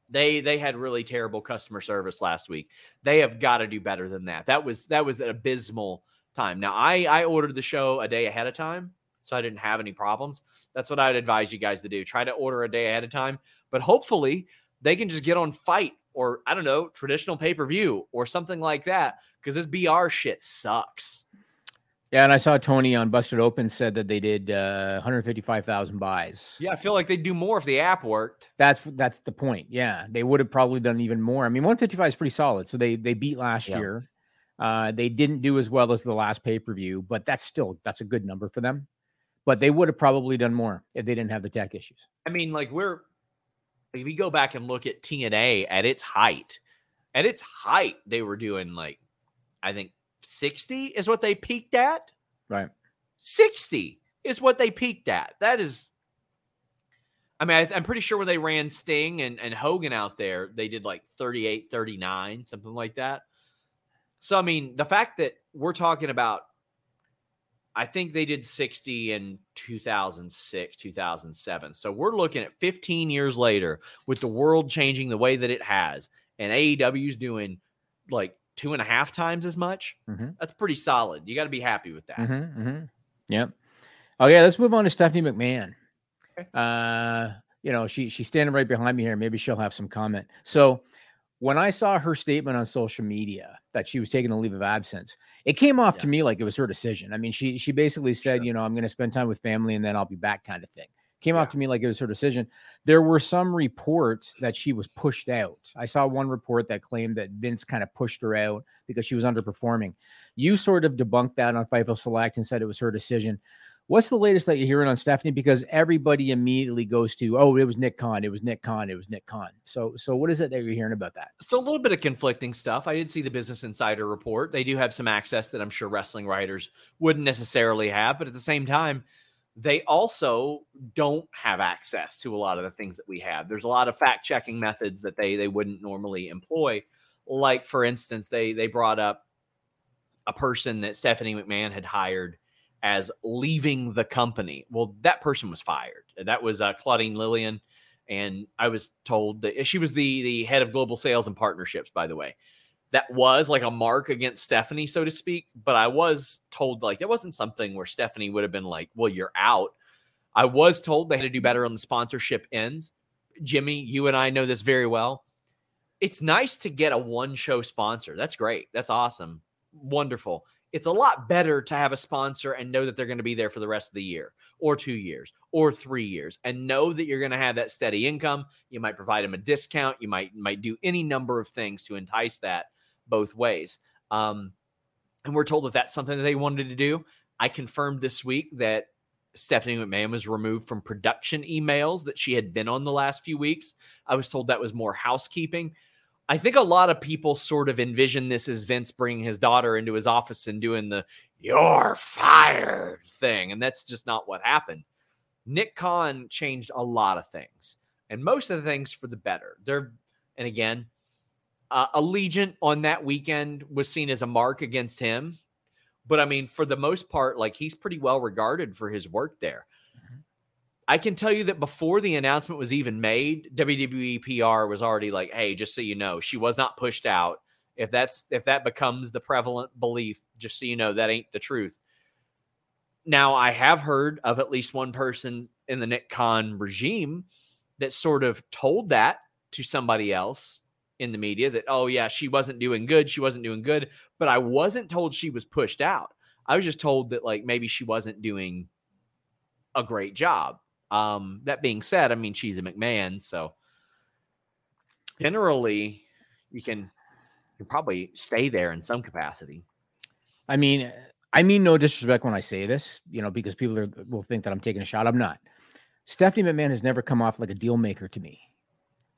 they they had really terrible customer service last week. They have got to do better than that. That was that was an abysmal time. Now I I ordered the show a day ahead of time, so I didn't have any problems. That's what I'd advise you guys to do. Try to order a day ahead of time, but hopefully they can just get on fight or I don't know traditional pay per view or something like that because this BR shit sucks. Yeah. And I saw Tony on Busted Open said that they did uh, 155,000 buys. Yeah, I feel like they'd do more if the app worked. That's that's the point. Yeah, they would have probably done even more. I mean, 155 is pretty solid. So they they beat last Yeah. year. Uh, they didn't do as well as the last pay per view, but that's still that's a good number for them. But they would have probably done more if they didn't have the tech issues. I mean, like we're if you go back and look at TNA at its height, at its height, they were doing like I think 60 is what they peaked at. Right. 60 is what they peaked at. That is I mean, I, I'm pretty sure when they ran Sting and, and Hogan out there, they did like 38, 39, something like that. So, I mean, the fact that we're talking about, I think they did 60 in 2006, 2007. So we're looking at 15 years later with the world changing the way that it has, and AEW's doing like two and a half times as much. Mhm. That's pretty solid. You got to be happy with that. Mm-hmm, mm-hmm. Yep. Oh yeah, let's move on to Stephanie McMahon. Okay. Uh, you know, she she's standing right behind me here. Maybe she'll have some comment. So when I saw her statement on social media that she was taking a leave of absence, it came off to me like it was her decision. I mean, she she basically said, Sure. you know, I'm going to spend time with family and then I'll be back, kind of thing. Came Yeah. off to me like it was her decision. There were some reports that she was pushed out. I saw one report that claimed that Vince kind of pushed her out because she was underperforming. You sort of debunked that on Fightful Select and said it was her decision. What's the latest that you're hearing on Stephanie? Because everybody immediately goes to, oh, it was Nick Khan, it was Nick Khan, it was Nick Khan. So, so what is it that you're hearing about that? So a little bit of conflicting stuff. I did see the Business Insider report. They do have some access that I'm sure wrestling writers wouldn't necessarily have, but at the same time, they also don't have access to a lot of the things that we have. There's a lot of fact checking methods that they they wouldn't normally employ. Like for instance, they they brought up a person that Stephanie McMahon had hired as leaving the company. Well, that person was fired. That was uh, Claudine Lillian, and I was told that she was the the head of global sales and partnerships. By the way, that was like a mark against Stephanie, so to speak. But I was told like that wasn't something where Stephanie would have been like, "Well, you're out." I was told they had to do better on the sponsorship ends. Jimmy, you and I know this very well. it's nice to get a one show sponsor. That's great. That's awesome. Wonderful. It's a lot better to have a sponsor and know that they're going to be there for the rest of the year or two years or three years and know that you're going to have that steady income. You might provide them a discount. You might might do any number of things to entice that both ways. Um, and we're told that that's something that they wanted to do. I confirmed this week that Stephanie McMahon was removed from production emails that she had been on the last few weeks. I was told that was more housekeeping. I think a lot of people sort of envision this as Vince bringing his daughter into his office and doing the "you're fired" thing, and that's just not what happened. Nick Khan changed a lot of things, and most of the things for the better. There, and again, uh, Allegiant on that weekend was seen as a mark against him. But I mean, for the most part, like he's pretty well regarded for his work there. Mm-hmm. I can tell you that before the announcement was even made, WWE PR was already like, "Hey, just so you know, she was not pushed out. If that's if that becomes the prevalent belief, just so you know, that ain't the truth." Now, I have heard of at least one person in the Nick Khan regime that sort of told that to somebody else in the media that, oh, yeah, she wasn't doing good. She wasn't doing good. But I wasn't told she was pushed out. I was just told that, like, maybe she wasn't doing a great job. Um, that being said, I mean, she's a McMahon. So generally, you can, you probably stay there in some capacity. I mean, I mean no disrespect when I say this, you know, because people are, will think that I'm taking a shot. I'm not. Stephanie McMahon has never come off like a deal maker to me.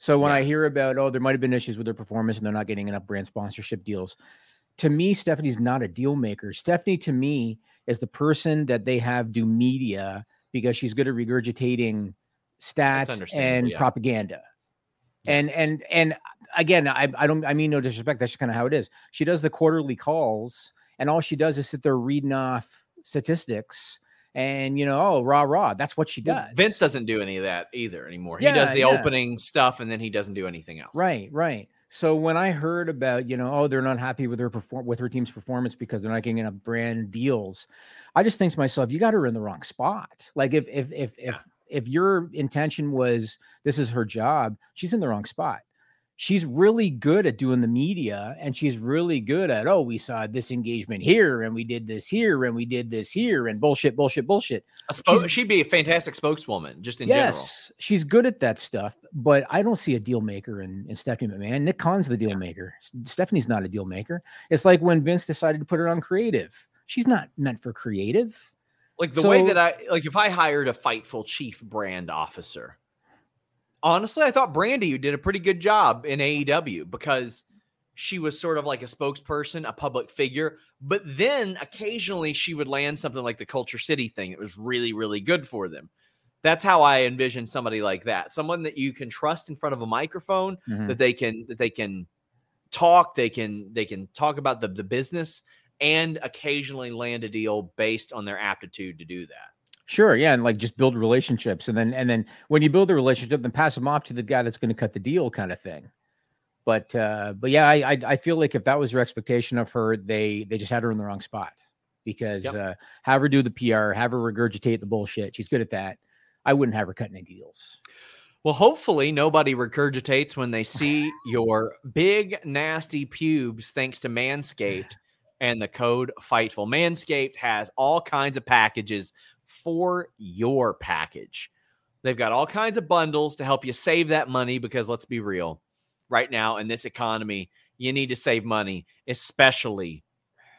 So when yeah. I hear about, oh, there might have been issues with their performance and they're not getting enough brand sponsorship deals, to me, Stephanie's not a deal maker. Stephanie, to me, is the person that they have do media because she's good at regurgitating stats and yeah. propaganda. Yeah. And and and again, I, I don't I mean no disrespect. That's just kind of how it is. She does the quarterly calls, and all she does is sit there reading off statistics and you know, oh, rah rah. That's what she does. Vince doesn't do any of that either anymore. Yeah, he does the yeah. opening stuff and then he doesn't do anything else. Right, right. So when I heard about, you know, oh, they're not happy with her perform with her team's performance because they're not getting enough brand deals, I just think to myself, you got her in the wrong spot. Like if if if if if your intention was this is her job, she's in the wrong spot she's really good at doing the media and she's really good at oh we saw this engagement here and we did this here and we did this here and bullshit bullshit bullshit. Spo- she'd be a fantastic spokeswoman just in general. yes, general she's good at that stuff but i don't see a deal maker in, in stephanie mcmahon. Nick khan's the deal maker. Stephanie's not a deal maker. It's like when vince decided to put her on creative. She's not meant for creative. Like the so, way that i like if i hired a fightful chief brand officer honestly, I thought Brandi did a pretty good job in AEW because she was sort of like a spokesperson, a public figure. But then occasionally she would land something like the KultureCity thing It was really, really good for them. That's how I envision somebody like that. Someone that you can trust in front of a microphone, mm-hmm. that they can that they can talk, they can they can talk about the, the business and occasionally land a deal based on their aptitude to do that. Sure, yeah, and like just build relationships, and then and then when you build a relationship, then pass them off to the guy that's going to cut the deal, kind of thing. But uh, but yeah, I, I, I feel like if that was your expectation of her, they they just had her in the wrong spot because yep. uh, have her do the PR, have her regurgitate the bullshit. She's good at that. I wouldn't have her cut any deals. Well, hopefully nobody regurgitates when they see your big nasty pubes, thanks to Manscaped and the code Fightful. Manscaped has all kinds of packages for your package. They've got all kinds of bundles to help you save that money because let's be real, right now in this economy, you need to save money, especially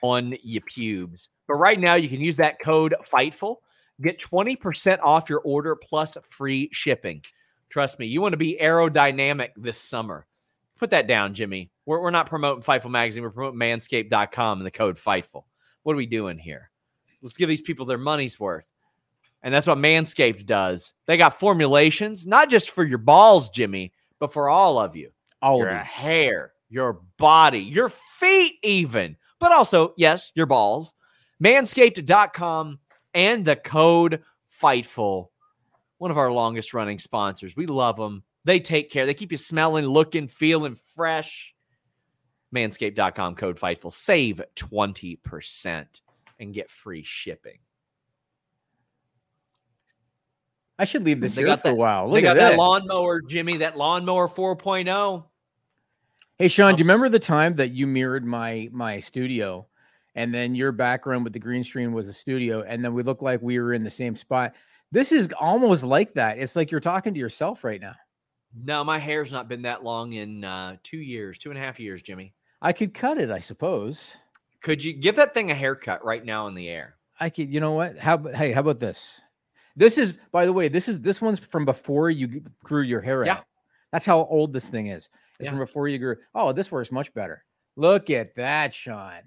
on your pubes. But right now, you can use that code FIGHTFUL, get 20% off your order plus free shipping. Trust me, you want to be aerodynamic this summer. Put that down, Jimmy. We're, we're not promoting Fightful Magazine, we're promoting manscaped.com and the code FIGHTFUL. What are we doing here? Let's give these people their money's worth. And that's what Manscaped does. They got formulations, not just for your balls, Jimmy, but for all of you. All your hair, your body, your feet, even, but also, yes, your balls. Manscaped.com and the code FIGHTFUL, one of our longest running sponsors. We love them. They take care. They keep you smelling, looking, feeling fresh. Manscaped.com code FIGHTFUL. Save 20% and get free shipping. I should leave this they here for that, a while. Look they got that lawnmower, Jimmy, that lawnmower 4.0. Hey Sean, do you remember the time that you mirrored my my studio and then your background with the green screen was a studio and then we looked like we were in the same spot? This is almost like that. It's like you're talking to yourself right now. No, my hair's not been that long in uh, two years, two and a half years, Jimmy. I could cut it, I suppose. Could you give that thing a haircut right now in the air? I could, you know what? How about hey, how about this? This is, by the way, this is this one's from before you grew your hair Yeah. out. That's how old this thing is. It's Yeah. from before you grew. Oh, this works much better. Look at that, Sean.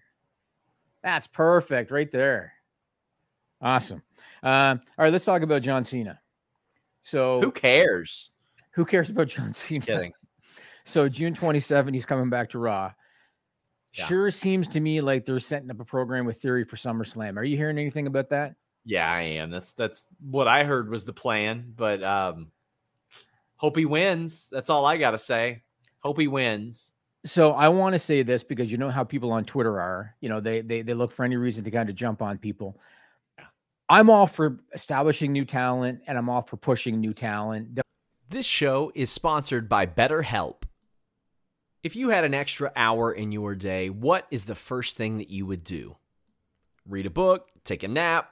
That's perfect right there. Awesome. Um, all right, let's talk about John Cena. So Who cares? who cares about John Cena? So June 27, he's coming back to Raw. Yeah. Sure seems to me like they're setting up a program with Theory for SummerSlam. Are you hearing anything about that? Yeah, I am. That's that's what I heard was the plan, but um hope he wins. That's all I got to say. Hope he wins. So I want to say this because you know how people on Twitter are. You know, they they they look for any reason to kind of jump on people. I'm all for establishing new talent and I'm all for pushing new talent. This show is sponsored by BetterHelp. If you had an extra hour in your day, what is the first thing that you would do? Read a book, take a nap,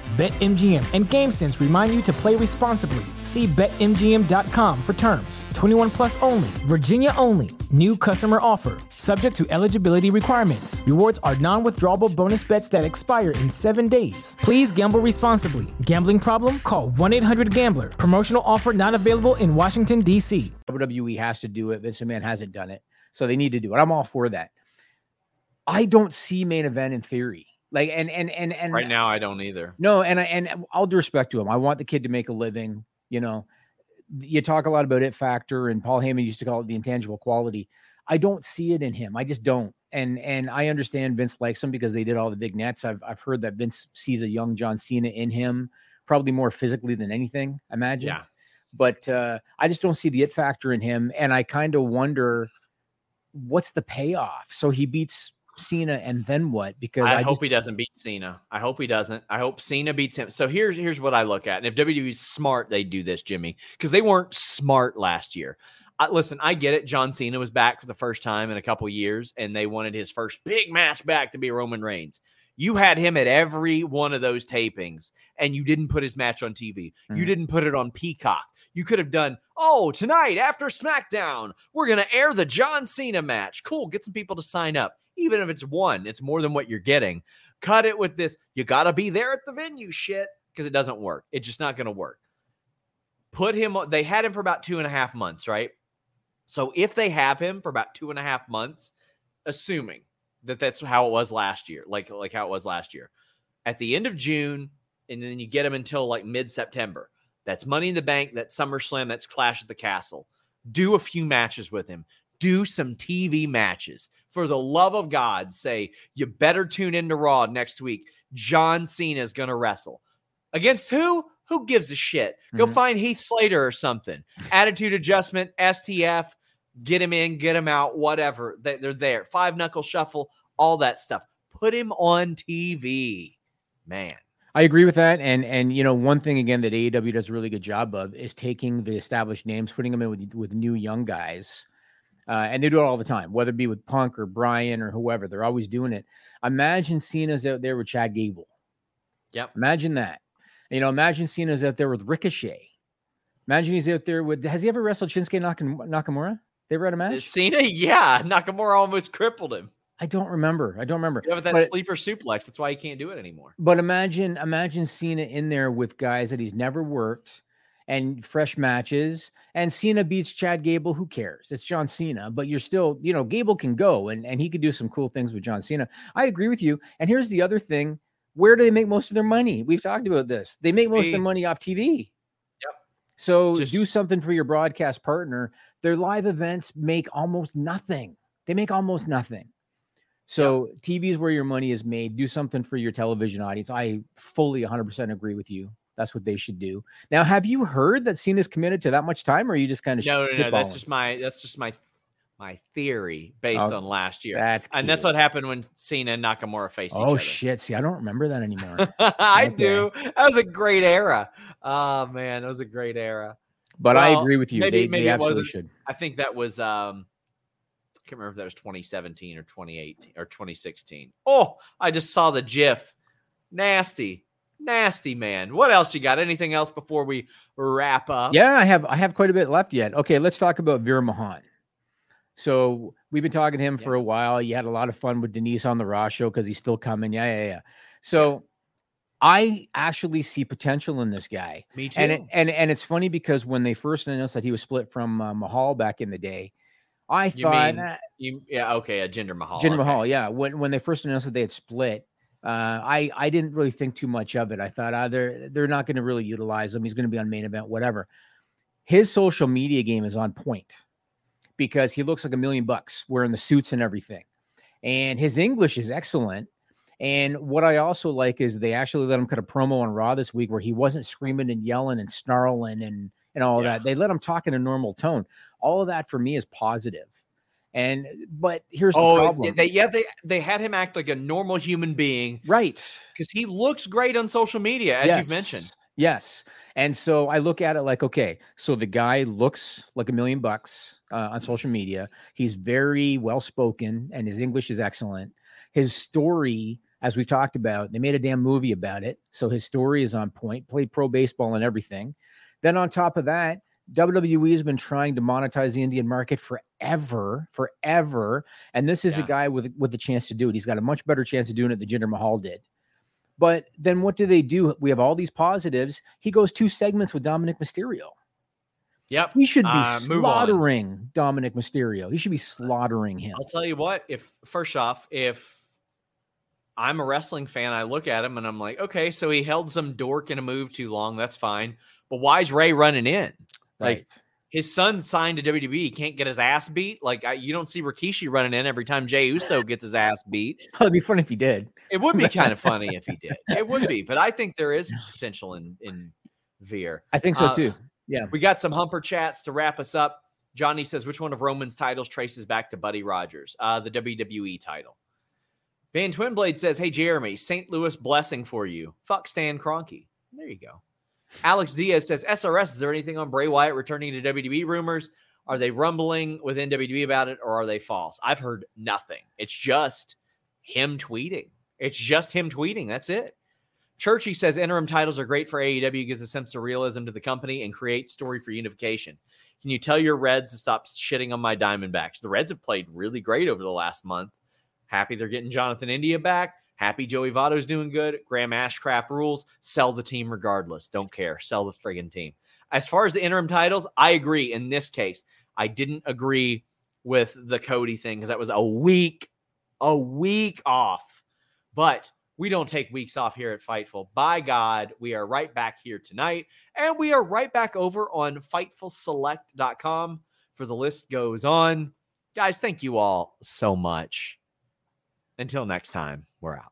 BetMGM and GameSense remind you to play responsibly. See BetMGM.com for terms. 21 plus only, Virginia only. New customer offer. Subject to eligibility requirements. Rewards are non withdrawable bonus bets that expire in seven days. Please gamble responsibly. Gambling problem? Call 1 800 Gambler. Promotional offer not available in Washington, D.C. WWE has to do it. Vince McMahon hasn't done it. So they need to do it. I'm all for that. I don't see main event in theory. Like and and and and Right now, I don't either. No, and I and all due respect to him, I want the kid to make a living. You know, you talk a lot about it factor, and Paul Heyman used to call it the intangible quality. I don't see it in him. I just don't. And and I understand Vince likes him because they did all the big nets. I've I've heard that Vince sees a young John Cena in him, probably more physically than anything. I imagine. Yeah. But uh, I just don't see the it factor in him, and I kind of wonder what's the payoff. So he beats Cena, and then what? Because I, I, hope just, he doesn't beat Cena. I hope he doesn't. I hope Cena beats him. So here's here's what I look at. And if WWE's smart, they do this, Jimmy, because they weren't smart last year. I, listen, I get it. John Cena was back for the first time in a couple years, and they wanted his first big match back to be Roman Reigns. You had him at every one of those tapings, and you didn't put his match on TV. You Mhm. didn't put it on Peacock. You could have done, oh, tonight after SmackDown, we're going to air the John Cena match. Cool. Get some people to sign up. Even if it's one, it's more than what you're getting. Cut it with this. You got to be there at the venue shit because it doesn't work. It's just not going to work. Put him, they had him for about two and a half months, right? So if they have him for about two and a half months, assuming that that's how it was last year, like like how it was last year, at the end of June, and then you get him until like mid September. That's Money in the Bank. That's SummerSlam. That's Clash at the Castle. Do a few matches with him. Do some TV matches. For the love of God, say you better tune into Raw next week. John Cena is going to wrestle against who? Who gives a shit? Go Mhm. find Heath Slater or something. Attitude adjustment, STF, get him in, get him out, whatever. They- They're there. Five knuckle shuffle, all that stuff. Put him on TV, man. I agree with that. And and you know, one thing again that AEW does a really good job of is taking the established names, putting them in with, with new young guys. Uh, and they do it all the time, whether it be with Punk or Bryan or whoever. They're always doing it. Imagine Cena's out there with Chad Gable. Yep. Imagine that. You know, imagine Cena's out there with Ricochet. Imagine he's out there with. Has he ever wrestled Shinsuke Nakamura? They ever had a match? Cena, yeah, Nakamura almost crippled him. I don't remember. I don't remember. Yeah, but that But- sleeper suplex, that's why he can't do it anymore. But imagine, imagine Cena in there with guys that he's never worked and fresh matches. And Cena beats Chad Gable. Who cares? It's John Cena, but you're still, you know, Gable can go and, and he could do some cool things with John Cena. I agree with you. And here's the other thing where do they make most of their money? We've talked about this. They make most of their money off TV. Yep. So Just- do something for your broadcast partner. Their live events make almost nothing. They make almost nothing. So TV is where your money is made. Do something for your television audience. I fully 100% agree with you. That's what they should do. Now, have you heard that Cena's committed to that much time, or are you just kind of No, no, no. That's just my that's just my my theory based Oh, on last year. that's and that's what happened when Cena and Nakamura faced each Oh other. shit! See, I don't remember that anymore. I Okay. do. That was a great era. Oh man, that was a great era. But I agree with you. maybe- they maybe they absolutely should. I think that was um I can't remember if that was 2017 or 2018 or 2016. Oh, I just saw the GIF. Nasty. Nasty man. What else you got? Anything else before we wrap up? Yeah, I have I have quite a bit left yet. Okay, let's talk about Veer Mahaan. So we've been talking to him for a while. You had a lot of fun with Denise on the Raw show because he's still coming. Yeah, yeah, yeah. So I actually see potential in this guy. Me too. And it, and and it's funny because when they first announced that he was split from uh, Mahal back in the day, I You thought mean "Ah, You, yeah, okay, a Jinder Mahal. Jinder okay. Mahal, yeah. When when they first announced that they had split, uh, I I didn't really think too much of it. I thought ah, they're they're not going to really utilize him. He's going to be on main event, whatever. His social media game is on point because he looks like a million bucks wearing the suits and everything, and his English is excellent. And what I also like is they actually let him cut a promo on Raw this week where he wasn't screaming and yelling and snarling and and all Yeah. that. They let him talk in a normal tone. All of that for me is positive. And but here's the Oh, problem. they yeah they they had him act like a normal human being right. because he looks great on social media, as you've mentioned. Yes. And so I look at it like, okay, so the guy looks like a million bucks uh, on social media. He's very well spoken and his English is excellent. His story, as we've talked about, they made a damn movie about it. So his story is on point, played pro baseball and everything. Then on top of that, WWE has been trying to monetize the Indian market forever, forever. And this is a guy with with the chance to do it. He's got a much better chance of doing it than Jinder Mahal did. But then what do they do? We have all these positives. He goes two segments with Dominik Mysterio. Yep. He should be Uh, slaughtering Dominik Mysterio. He should be slaughtering him. I'll tell you what, if first off, if I'm a wrestling fan, I look at him and I'm like, okay, so he held some dork in a move too long. That's fine. But why is Rey running in? Like Right. his son signed to WWE. He can't get his ass beat. Like I, you don't see Rikishi running in every time Jey Uso gets his ass beat. It'd be funny if he did. It would be kind of funny if he did. It would be, but I think there is potential in in Veer. I think so Uh, too. Yeah. We got some humper chats to wrap us up. Johnny says, which one of Roman's titles traces back to Buddy Rogers? Uh, the WWE title. Van Twinblade says, Hey, Jeremy, St. Louis blessing for you. Fuck Stan Kroenke. There you go. Alex Diaz says, SRS, is there anything on Bray Wyatt returning to WWE rumors? Are they rumbling within WWE about it or are they false? I've heard nothing. It's just him tweeting. It's just him tweeting. That's it. Churchy says interim titles are great for AEW, gives a sense of realism to the company and create story for unification. Can you tell your Reds to stop shitting on my Diamondbacks? The Reds have played really great over the last month. Happy they're getting Jonathan India back. Happy Joey Votto's doing good. Graham Ashcraft rules. Sell the team regardless. Don't care. Sell the friggin' team. As far as the interim titles, I agree in this case. I didn't agree with the Cody thing because that was a week, a week off. But we don't take weeks off here at Fightful. By God, we are right back here tonight. And we are right back over on FightfulSelect.com for the list goes on. Guys, thank you all so much. Until next time, we're out.